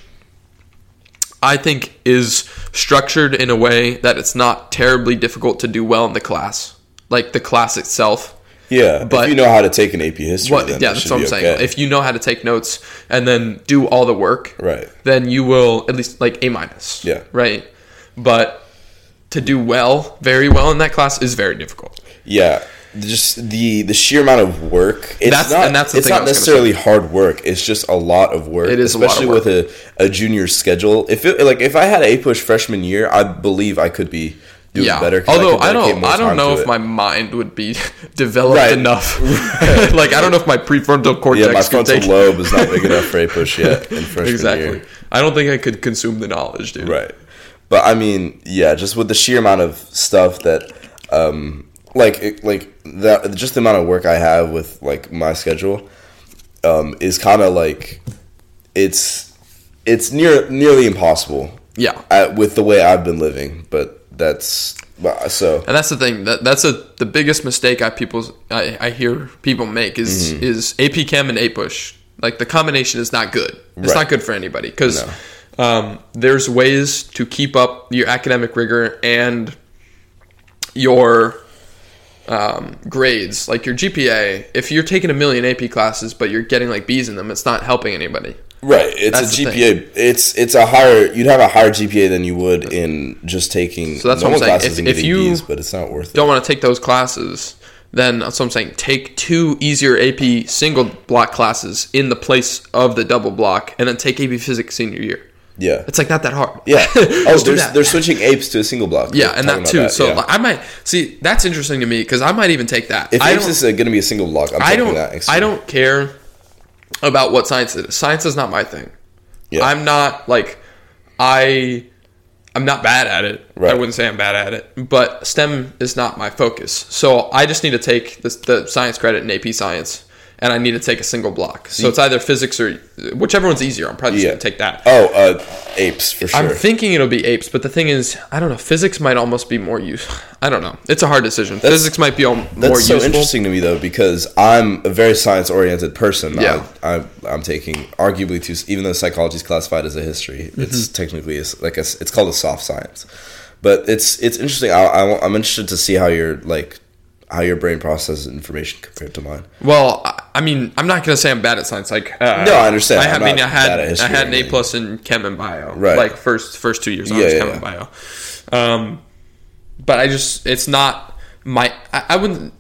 i think is structured in a way that it's not terribly difficult to do well in the class like the class itself Yeah, But- you know how to take an AP history, what yeah that's what i'm saying okay. if you know how to take notes and then do all the work Right. then you will at least like a minus Yeah. right but to do well very well in that class is very difficult Yeah, just the the sheer amount of work. It's That's- not. and that's it's not necessarily hard work. It's just a lot of work. It is a lot of especially with a, a junior schedule. If it, like if I had APUSH freshman year, I believe I could be doing yeah. better. Although could I, don't, I don't know if it. my mind would be developed Right. enough. like I don't know if my prefrontal cortex yeah my frontal take lobe is not big enough for APUSH yet in freshman year. exactly. year. I don't think I could consume the knowledge, dude. Right. But I mean, yeah, just with the sheer amount of stuff that, um, like, it, like that, just the amount of work I have with like my schedule, um, is kind of like, it's, it's near nearly impossible. Yeah. At, with the way I've been living, but that's so. And that's the thing. That that's a the biggest mistake I people I, I hear people make is Mm-hmm. is AP Chem and APUSH. Like the combination is not good. It's Right. not good for anybody because No. um, there's ways to keep up your academic rigor and your um, grades, like your GPA. If you're taking a million AP classes but you're getting like B's in them, it's not helping anybody. Right, it's That's a GPA. It's it's a higher. You'd have a higher GPA than you would in just taking So that's what I'm saying. classes If- and if getting you B's, but it's not worth don't want to take those classes, then that's what I'm saying. Take two easier AP single block classes in the place of the double block, and then take AP Physics senior year. Yeah, It's like not that hard. Yeah. Oh, they're, they're switching apes to a single block. yeah, We're and that too. so yeah. like, I might see that's interesting to me because I might even take that. if I apes is uh, going to be a single block, I'm I don't, that. I don't care about what science is. Science is not my thing. Yeah. I'm not like I. I'm not bad at it. I wouldn't say I'm bad at it, but STEM is not my focus. So I just need to take this, the science credit in AP Science, and I need to take a single block. So it's either physics or whichever one's easier. I'm probably just Yeah. gonna take that. Oh, uh, apes for sure. I'm thinking it'll be apes, but the thing is, I don't know. Physics might almost be more useful. I don't know. It's a hard decision. physics might be al- more That's so useful. interesting to me though because I'm a very science oriented person. Yeah. I, I, I'm taking arguably two, even though psychology is classified as a history, it's Mm-hmm. technically a s like a, s- it's called a soft science. But it's it's interesting. I, I, I'm interested to see how your like how your brain processes information compared to mine. Well, I- I mean, I'm not gonna say I'm bad at science. Like, uh, No, I understand. I, I'm mean, I had I had an A plus in chem and bio. Right. Like first first two years, I Yeah, was yeah, chem yeah. and bio. Um, but I just it's not my I, I wouldn't.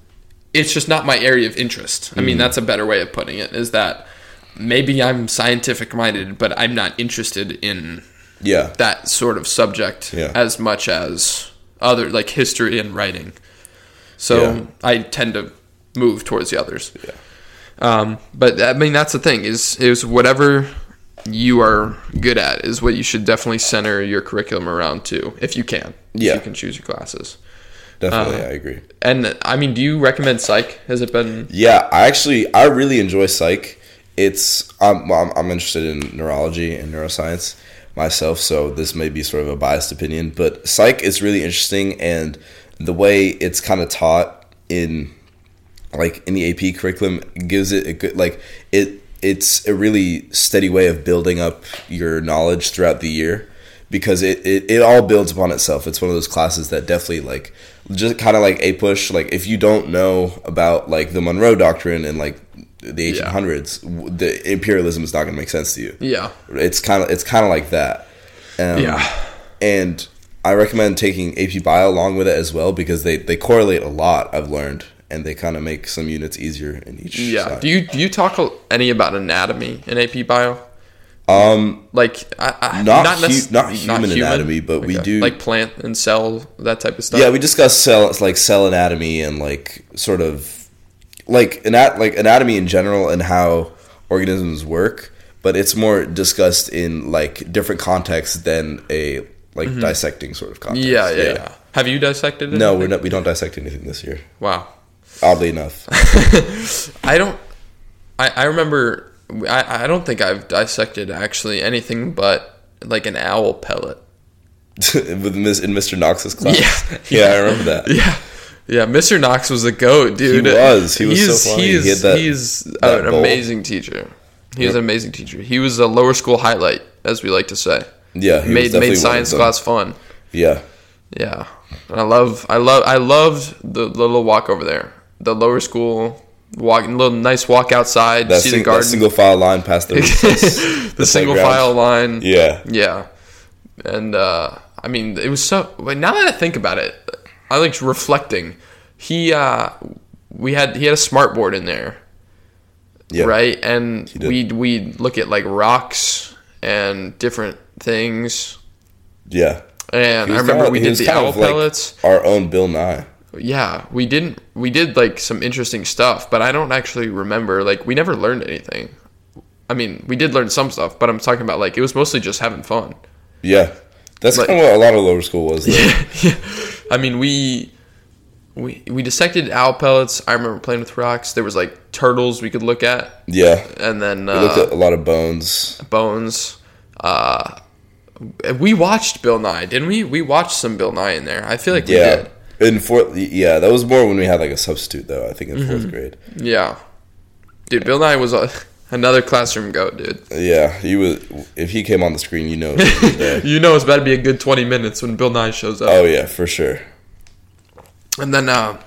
It's just not my area of interest. I Mm. mean, that's a better way of putting it. Is that maybe I'm scientific minded, but I'm not interested in Yeah. that sort of subject as much as other like history and writing. So Yeah. I tend to move towards the others. Um, but I mean that's the thing is is whatever you are good at is what you should definitely center your curriculum around too, if you can. If Yeah. you can choose your classes. Definitely, Uh, I agree. And I mean, do you recommend psych? Has it been? Yeah, I actually I really enjoy psych. It's I'm I'm, I'm interested in neurology and neuroscience myself, so this may be sort of a biased opinion, but psych is really interesting, and the way it's kind of taught in like in the AP curriculum gives it a good like it it's a really steady way of building up your knowledge throughout the year because it, it, it all builds upon itself. It's one of those classes that definitely like just kind of like APUSH. Like if you don't know about like the Monroe Doctrine and like the 1800s, w the imperialism is not going to make sense to you. Yeah. It's kind of it's kind of like that. Um, Yeah. and I recommend taking AP Bio along with it as well because they they correlate a lot. I've learned, and they kind of make some units easier in each. Yeah. side. Do you do you talk any about anatomy in AP Bio? Um, Like I, I, Not nec- hu- not human anatomy, but we do- like plant and cell that type of stuff. yeah, we discuss cell like cell anatomy and like sort of like anat like anatomy in general and how organisms work, but it's more discussed in like different contexts than a like dissecting sort of context. Mm-hmm. yeah, yeah, yeah. Have you dissected it? No, we're not. We don't dissect anything this year. Wow. Oddly enough, I don't. I, I remember. I, I don't think I've dissected actually anything but like an owl pellet. with Miss in Mr. Knox's class. Yeah. yeah, I remember that. Yeah, yeah. Mr. Knox was a goat, dude. He was. He was so he's, funny. He's, He had that- he's that an bowl. amazing teacher. He's Yep. an amazing teacher. He was a lower school highlight, as we like to say. Yeah, made made science class fun. Yeah, Yeah, and I love, I love, I loved the, the little walk over there. The lower school walk, little nice walk outside, that, see sing- the garden, single file line past the recess. the, single file line. Yeah, Yeah, and uh, I mean, it was so. Wait, now that I think about it, I like reflecting. He, uh, we had he had a smart board in there, Yeah. right? And we we look at like rocks and different things. Yeah. And I remember kinda- we did the owl like pellets. Our own Bill Nye. Yeah, we didn't. We did like some interesting stuff, but I don't actually remember. Like we never learned anything. I mean, we did learn some stuff, but I'm talking about like it was mostly just having fun. Yeah. That's Like- kind of what a lot of lower school was. Though. yeah. I mean, we we we dissected owl pellets. I remember playing with rocks. There was like turtles we could look at, Yeah. and then We looked uh, at a lot of bones. bones. Uh, we watched Bill Nye, didn't we? We watched some Bill Nye in there. I feel like we Yeah. did. In fourth, yeah, that was more when we had like a substitute though. I think in Mm-hmm. fourth grade. Yeah, dude, Bill Nye was a, another classroom goat, dude. Yeah, he was. If he came on the screen, you know. it was a good day. You know, it's about to be a good twenty minutes when Bill Nye shows up. oh yeah, for sure. and then uh,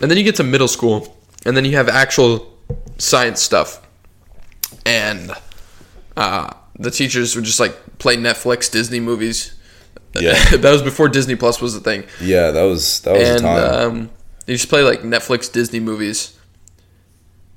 and then you get to middle school, and then you have actual science stuff, and uh, the teachers would just like play Netflix Disney movies. Yeah. that was before Disney Plus was a thing, Yeah, that was that was a and time. um, they just play like Netflix Disney movies.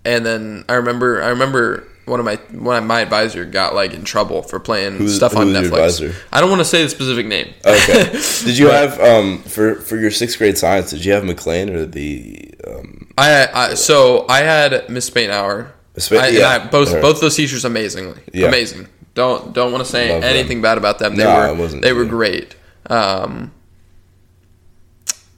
And then I remember, I remember one of my one of my advisor got like in trouble for playing Who's- stuff on Netflix. I don't want to say the specific name. okay. Did you have um for for your sixth grade science? Did you have McLean or the um? I, I so I had Miss Spainhour. Miss Spain- I, yeah, and I, both both those teachers amazingly Yeah. amazing. Don't don't want to say Love them. anything bad about them. They No, were it wasn't- they were great. Um,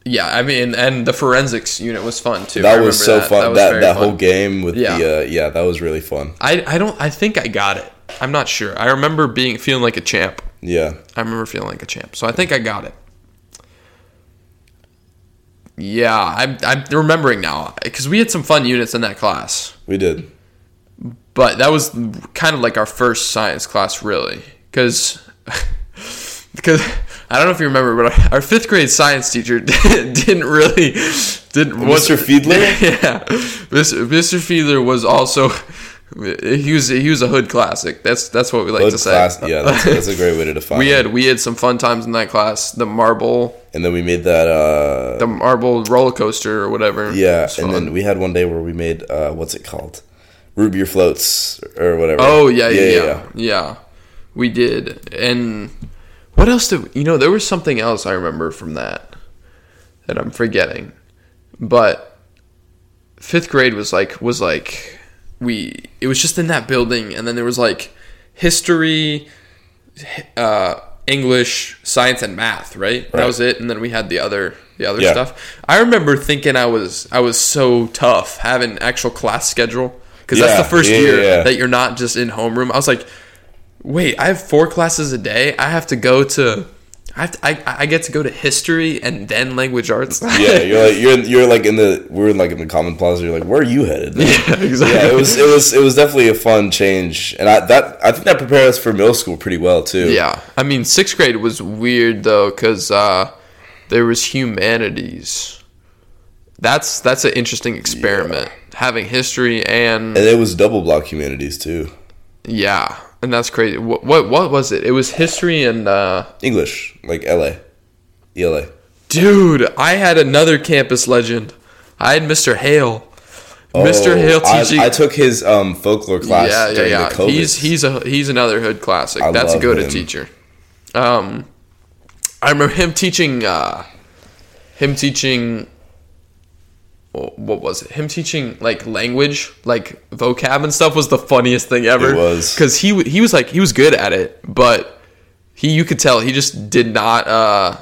yeah, I mean, and the forensics unit was fun too. That was so remember fun. was That that, fun. whole game with Yeah. the uh, yeah, that was really fun. I I don't I think I got it. I'm not sure. I remember being feeling like a champ. Yeah, I remember feeling like a champ. So I think I got it. Yeah, I'm I'm remembering now because we had some fun units in that class. we did. But that was kind of like our first science class really because because i don't know if you remember but our, fifth grade science teacher didn't really didn't Mr. Fiedler? yeah mr. mr fiedler was also he was he was a hood classic that's that's what we like Hood to say class. Yeah, that's, that's a great way to define. we it. had we had some fun times in that class the marble and then we made that. uh the marble roller coaster or whatever Yeah, and then we had one day where we made uh what's it called, root beer floats or whatever. Oh yeah, yeah, yeah, yeah, We did, and what else did you know? There was something else I remember from that that I'm forgetting, but fifth grade was like was like we. It was just in that building, and then there was like history, uh, English, science, and math. Right? That was it, and then we had the other the other Yeah. stuff. I remember thinking I was I was so tough having actual class schedule because that's the first yeah, year yeah, yeah. that you're not just in homeroom. I was like, wait, I have four classes a day. I have to go to, I have to, I, I get to go to history and then language arts. Yeah, you're like you're you're like in the we're in like in the common plaza. You're like, where are you headed? yeah, exactly. Yeah, it was it was it was definitely a fun change, and I that I think that prepared us for middle school pretty well too. Yeah, I mean, sixth grade was weird though because uh, there was humanities. That's that's an interesting experiment. Having history and and it was double block humanities too. yeah, and that's crazy. What what, what was it? It was history and uh, English, like LA, ELA. dude. I had another campus legend. I had Mr. Hale. Mr. Oh, Hale teaching. I, took his um, folklore class yeah, yeah, yeah. the COVID. He's he's a he's another hood classic. I That's a good him. teacher. Um, I remember him teaching. Uh, him teaching. Wh- What was it? Him teaching like language, like vocab and stuff, was the funniest thing ever. It was. because he he was like he was good at it, but he you could tell he just did not uh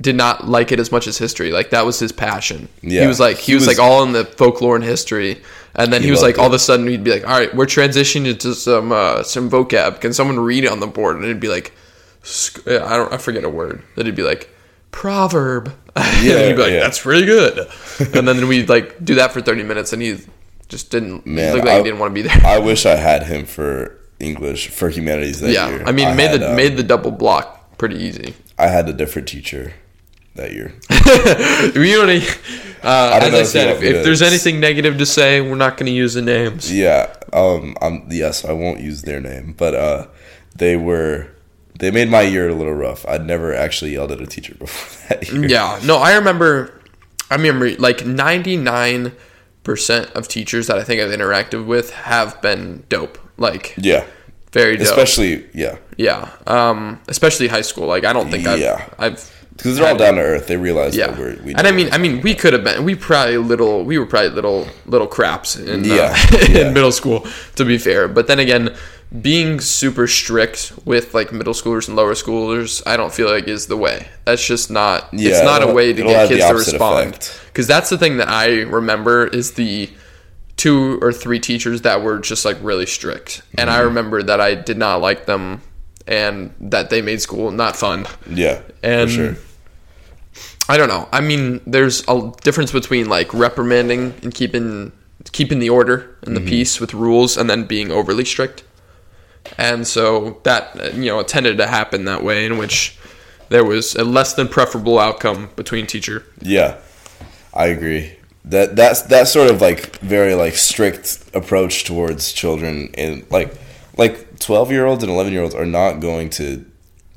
did not like it as much as history. Like that was his passion. he was like he, He was, was- like all in the folklore and history, and then he, He was like all of a sudden he'd be like, all right, we're transitioning into some uh, some vocab. Can someone read it on the board? And it'd be like, I don't I forget a word. Then it'd be like proverb. and Yeah, he'd be like, yeah. that's really good. and then we'd like do that for thirty minutes, and he just didn't Man, look like I- he didn't want to be there. I wish I had him for English for humanities that yeah, year. I mean, made had, the um, made the double block pretty easy. I had a different teacher that year. we only, uh, as I said, if, if there's anything negative to say, we're not going to use the names. Yeah. Um. I'm. Yes. I won't use their name, but uh, they were. They made my year a little rough. I'd never actually yelled at a teacher before that year. Yeah, no, I remember. I remember like 99% of teachers that I think I've interacted with have been dope. Like Yeah. very dope. Especially yeah. yeah. Um especially high school. Like I don't think I've Yeah. I've Because they're all down to earth. They realize yeah. that we're we and I mean I mean we could have been we probably little we were probably little little craps in uh, Yeah, in middle school to be fair. But then again being super strict with like middle schoolers and lower schoolers, I don't feel like is the way. That's just not. Yeah, it's not a way to get kids to respond. Because that's the thing that I remember is the two or three teachers that were just like really strict, and Mm-hmm. I remember that I did not like them, and that they made school not fun. yeah, And sure. I don't know. I mean, there's a difference between like reprimanding and keeping keeping the order and the Mm-hmm. peace with rules, and then being overly strict. And so that you know tended to happen that way, in which there was a less than preferable outcome between teacher. Yeah, I agree. That that's that sort of like very like strict approach towards children and like like twelve year olds and eleven year olds are not going to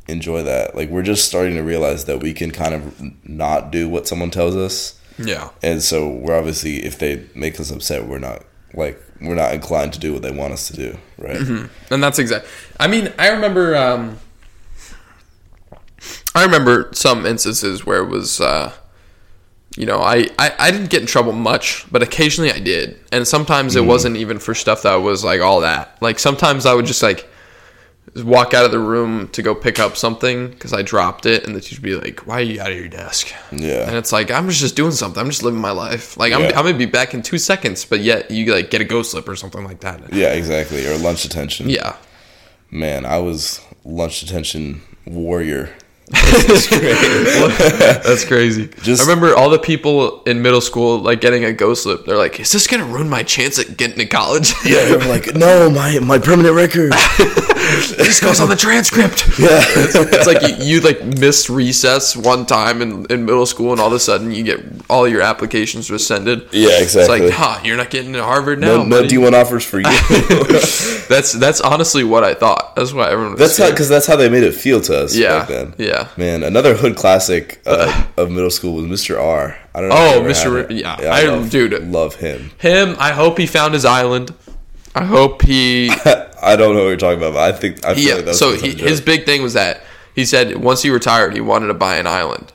enjoy that. Like we're just starting to realize that we can kind of not do what someone tells us, Yeah. and so we're obviously if they make us upset, we're not like we're not inclined to do what they want us to do, right? And that's exact. I mean, I remember. Um, I remember some instances where it was, uh, you know, I, I I didn't get in trouble much, but occasionally I did, and sometimes it wasn't even for stuff that was like all that. Like sometimes I would just like walk out of the room to go pick up something because I dropped it, and the teacher be like, "Why are you out of your desk?" Yeah, and it's like I'm just doing something. I'm just living my life. Like I'm, Yeah. I'm gonna be back in two seconds, but yet you like get a ghost slip or something like that. yeah, exactly. Or lunch detention. Yeah. Man, I was lunch detention warrior. That's crazy. Just- I remember all the people in middle school like getting a ghost slip. They're like, "Is this gonna ruin my chance at getting to college?" Yeah, were like, no, my my permanent record. this goes on the transcript. Yeah, It's like you, you like missed recess one time in, in middle school, and all of a sudden you get all your applications rescinded. Yeah, exactly. It's like, huh, you're not getting to Harvard now. no, no buddy." D one offers for you. That's that's honestly what I thought. That's why everyone. Was that's how because that's how they made it feel to us Yeah, back then. Yeah. Man, another hood classic uh, of middle school was Mr. R. I don't know. Oh, if you ever Mr. had it. yeah. I, I- love, dude. love him. him. I hope he found his island. I hope he I don't know what you're talking about, but I think I feel Yeah. like so he, his big thing was that he said once he retired, he wanted to buy an island.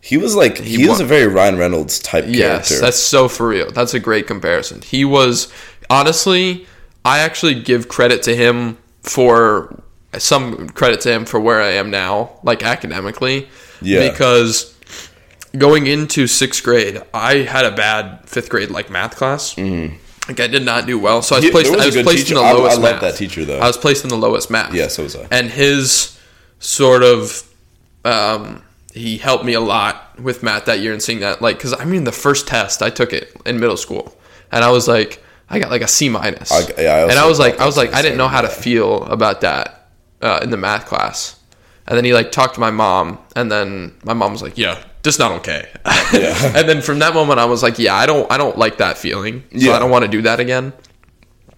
he was like he, was wa- a very Ryan Reynolds type Yes, character. that's so for real. That's a great comparison. He was honestly, I actually give credit to him for some credit to him for where I am now, like academically. Yeah. Because going into sixth grade, I had a bad fifth grade like math class. Like I did not do well, so I was He- placed. was I was placed teacher. in the lowest. I- I loved math. that teacher, though. I was placed in the lowest math. Yeah, so was I. And his sort of, um, he helped me a lot with math that year and seeing that, like, because I mean, the first test I took it in middle school, and I was like, I got like a C minus. I- yeah, I and I was like, I was like, I didn't know how to feel about that uh, in the math class. And then he like talked to my mom, and then my mom was like, "Yeah, just not okay." Yeah. and then from that moment, I was like, "Yeah, I don't, I don't like that feeling. So Yeah. I don't want to do that again."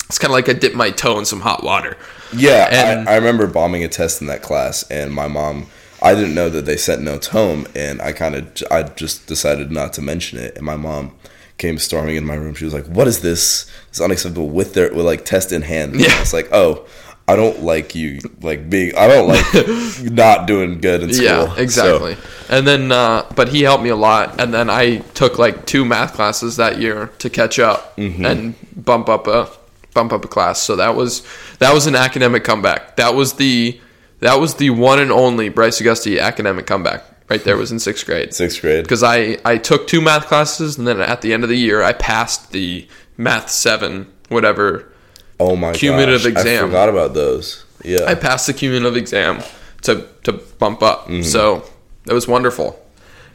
It's kind of like I dipped my toe in some hot water. Yeah, And- I, I remember bombing a test in that class, and my mom. I didn't know that they sent notes home, and I kind of I just decided not to mention it. And my mom came storming in my room. She was like, "What is this? It's unacceptable." With their with like test in hand. And Yeah. I was like, "Oh, I don't like you like being. I don't like not doing good in school." Yeah, exactly. And then, uh, but he helped me a lot. And then I took like two math classes that year to catch up Mm-hmm. and bump up a bump up a class. So that was that was an academic comeback. That was the that was the one and only Bryce Auguste academic comeback. Right there was in sixth grade. Sixth grade. Because I I took two math classes and then at the end of the year I passed the math seven whatever Oh my cumulative gosh, I forgot about those. Yeah. I passed the cumulative exam to to bump up. Mm-hmm. So it was wonderful.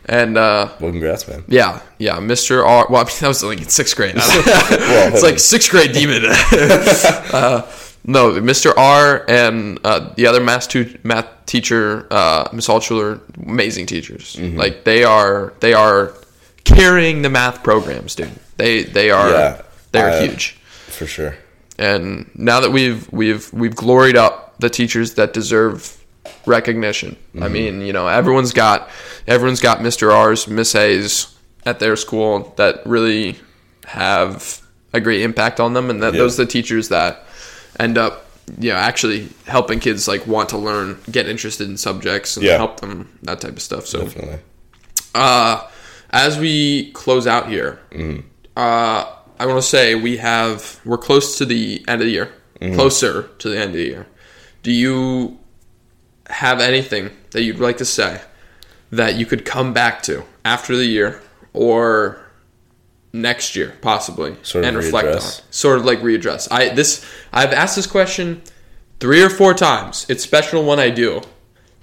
And uh, well, congrats, man. yeah, yeah, Mr. R. Well, I mean, that was like in sixth grade. Well, it's like sixth grade demon. uh, no, Mr. R. and uh, the other math tu- math teacher, uh, Miss Altschuler, amazing teachers. Mm-hmm. Like they are, they are carrying the math programs, dude. They they are Yeah, they are huge. for sure. And now that we've we've we've gloried up the teachers that deserve recognition. Mm-hmm. I mean, you know, everyone's got everyone's got Mr. R's, Miss A's, at their school that really have a great impact on them, and that Yeah. those are the teachers that end up, you know, actually helping kids like want to learn, get interested in subjects, and Yeah. help them that type of stuff. So, Definitely. uh, as we close out here, Mm-hmm. uh, I want to say we have we're close to the end of the year, Mm-hmm. closer to the end of the year. Do you have anything that you'd like to say that you could come back to after the year or next year, possibly, Sort and reflect on? Sort of like readdress. I this I've asked this question three or four times. It's special when I do.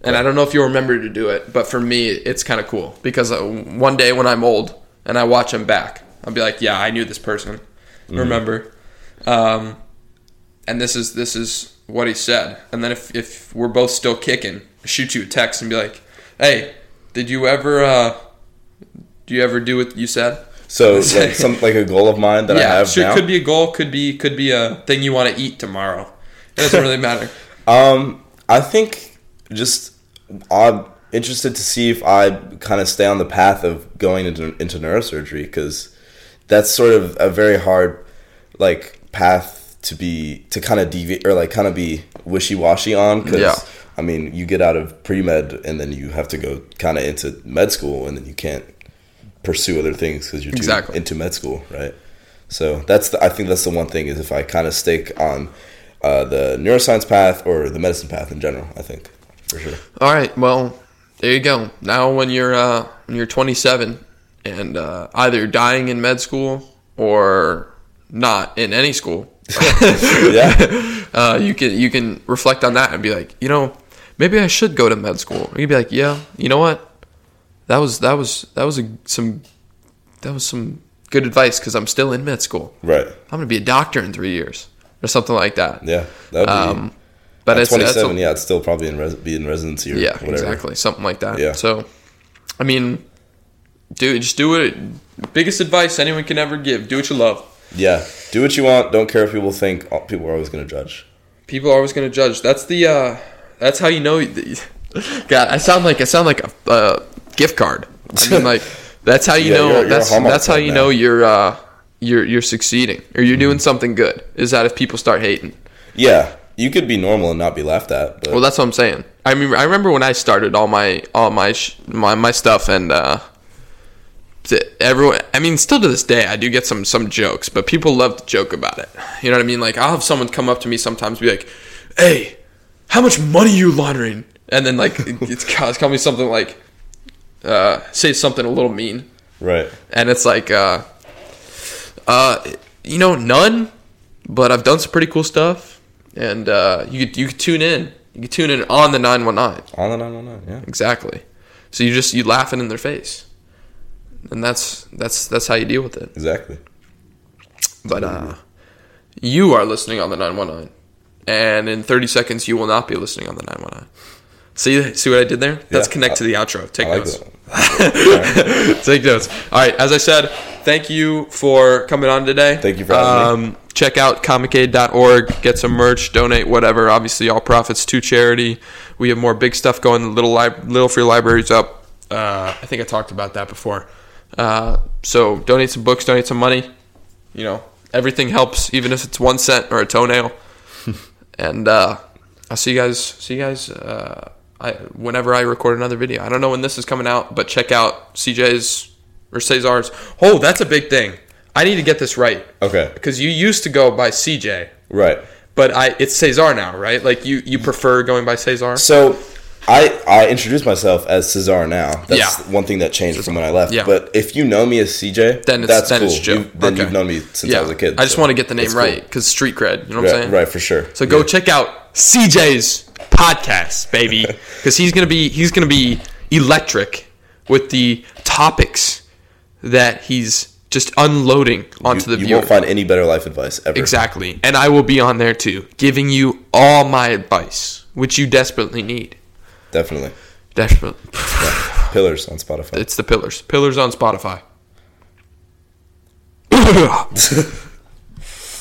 And I don't know if you'll remember to do it, but for me, it's kind of cool because uh, one day when I'm old and I watch them back, I'll be like, "Yeah, I knew this person. Remember?" Um, and this is this is what he said. And then if if we're both still kicking, I shoot you a text and be like, "Hey, did you ever uh, do you ever do what you said?" So like some like a goal of mine that I yeah, have sure, now. could be a goal, could be could be a thing you want to eat tomorrow. It doesn't really matter. Um, I think just I'm interested to see if I kind of stay on the path of going into into neurosurgery because that's sort of a very hard like path to be to kind of deviate or like kind of be wishy washy on. Cause, Yeah. I mean, you get out of pre med and then you have to go kind of into med school and then you can't pursue other things because you're too Exactly. into med school, right? So that's the, I think that's the one thing is if I kind of stick on uh, the neuroscience path or the medicine path in general. I think for sure. All right, well, there you go. Now, when you're uh, when you're 27 and uh, either dying in med school or not in any school, Yeah, uh, you can you can reflect on that and be like, you know, maybe I should go to med school. Or you'd be like, yeah, you know what? That was that was that was a, some that was some good advice because I'm still in med school. right. I'm gonna be a doctor in three years or something like that. Yeah, that would be. Um, but at it's that's a- 27, yeah, it's still probably in res- be in residency or Yeah, whatever. exactly. Something like that. Yeah. So, I mean, dude, just do it. Biggest advice anyone can ever give: do what you love. Yeah, do what you want. Don't care if people think. People are always going to judge. People are always going to judge. That's the. uh That's how you know. God, I sound like I sound like a uh, gift card. I mean, like that's how you Yeah, know. you're- you're that's how you now. know you're uh you're you're succeeding or you're doing something good. Is that if people start hating? Yeah, you could be normal and not be laughed at. But Well, that's what I'm saying. I mean, I remember when I started all my all my sh- my, my stuff, and uh, everyone. I mean, still to this day, I do get some some jokes, but people love to joke about it. You know what I mean? Like, I'll have someone come up to me sometimes, be like, "Hey, how much money you laundering?" And then like it's it's call me something like, uh, say something a little mean, right. and it's like, uh, uh, you know, none, but I've done some pretty cool stuff, and uh, you could you could tune in. You could tune in on the nine one nine. On the 919, yeah. Exactly. So you just you laughing in their face, and that's that's that's how you deal with it. Exactly. But uh, you are listening on the nine one nine, and in thirty seconds you will not be listening on the nine one nine. See see what I did there? That's Yeah, connect I- to the outro. Take like notes. Take notes. All right. As I said, thank you for coming on today. Thank you for having um, Check out comicaid.org. Get some merch. Donate whatever. Obviously, all profits to charity. We have more big stuff going. The little li- little free libraries up. Uh, I think I talked about that before. Uh, so donate some books. Donate some money. You know, everything helps, even if it's one cent or a toenail. and uh, I'll see you guys. See you guys. Uh, I, whenever I record another video. I don't know when this is coming out, but check out CJ's or Cesar's. Oh, that's a big thing. I need to get this right Okay. because you used to go by CJ, Right. but I it's Cesar now, right? Like you you prefer going by Cesar? So I I introduced myself as Cesar now. That's Yeah. one thing that changed from when I left. Yeah. But if you know me as CJ, Then it's- that's then cool. it's Joe. You- then Okay. you've known me since I was a kid. I just so want to get the name right because street cred. You know what I'm saying? right, for sure. So go Yeah. check out CJ's podcast, baby, because he's gonna be he's gonna be electric with the topics that he's just unloading onto You, the you viewer. won't find any better life advice ever. exactly, and I will be on there too, giving you all my advice, which you desperately need. Definitely. Desperately, Pillars on Spotify. it's the pillars. Pillars on Spotify.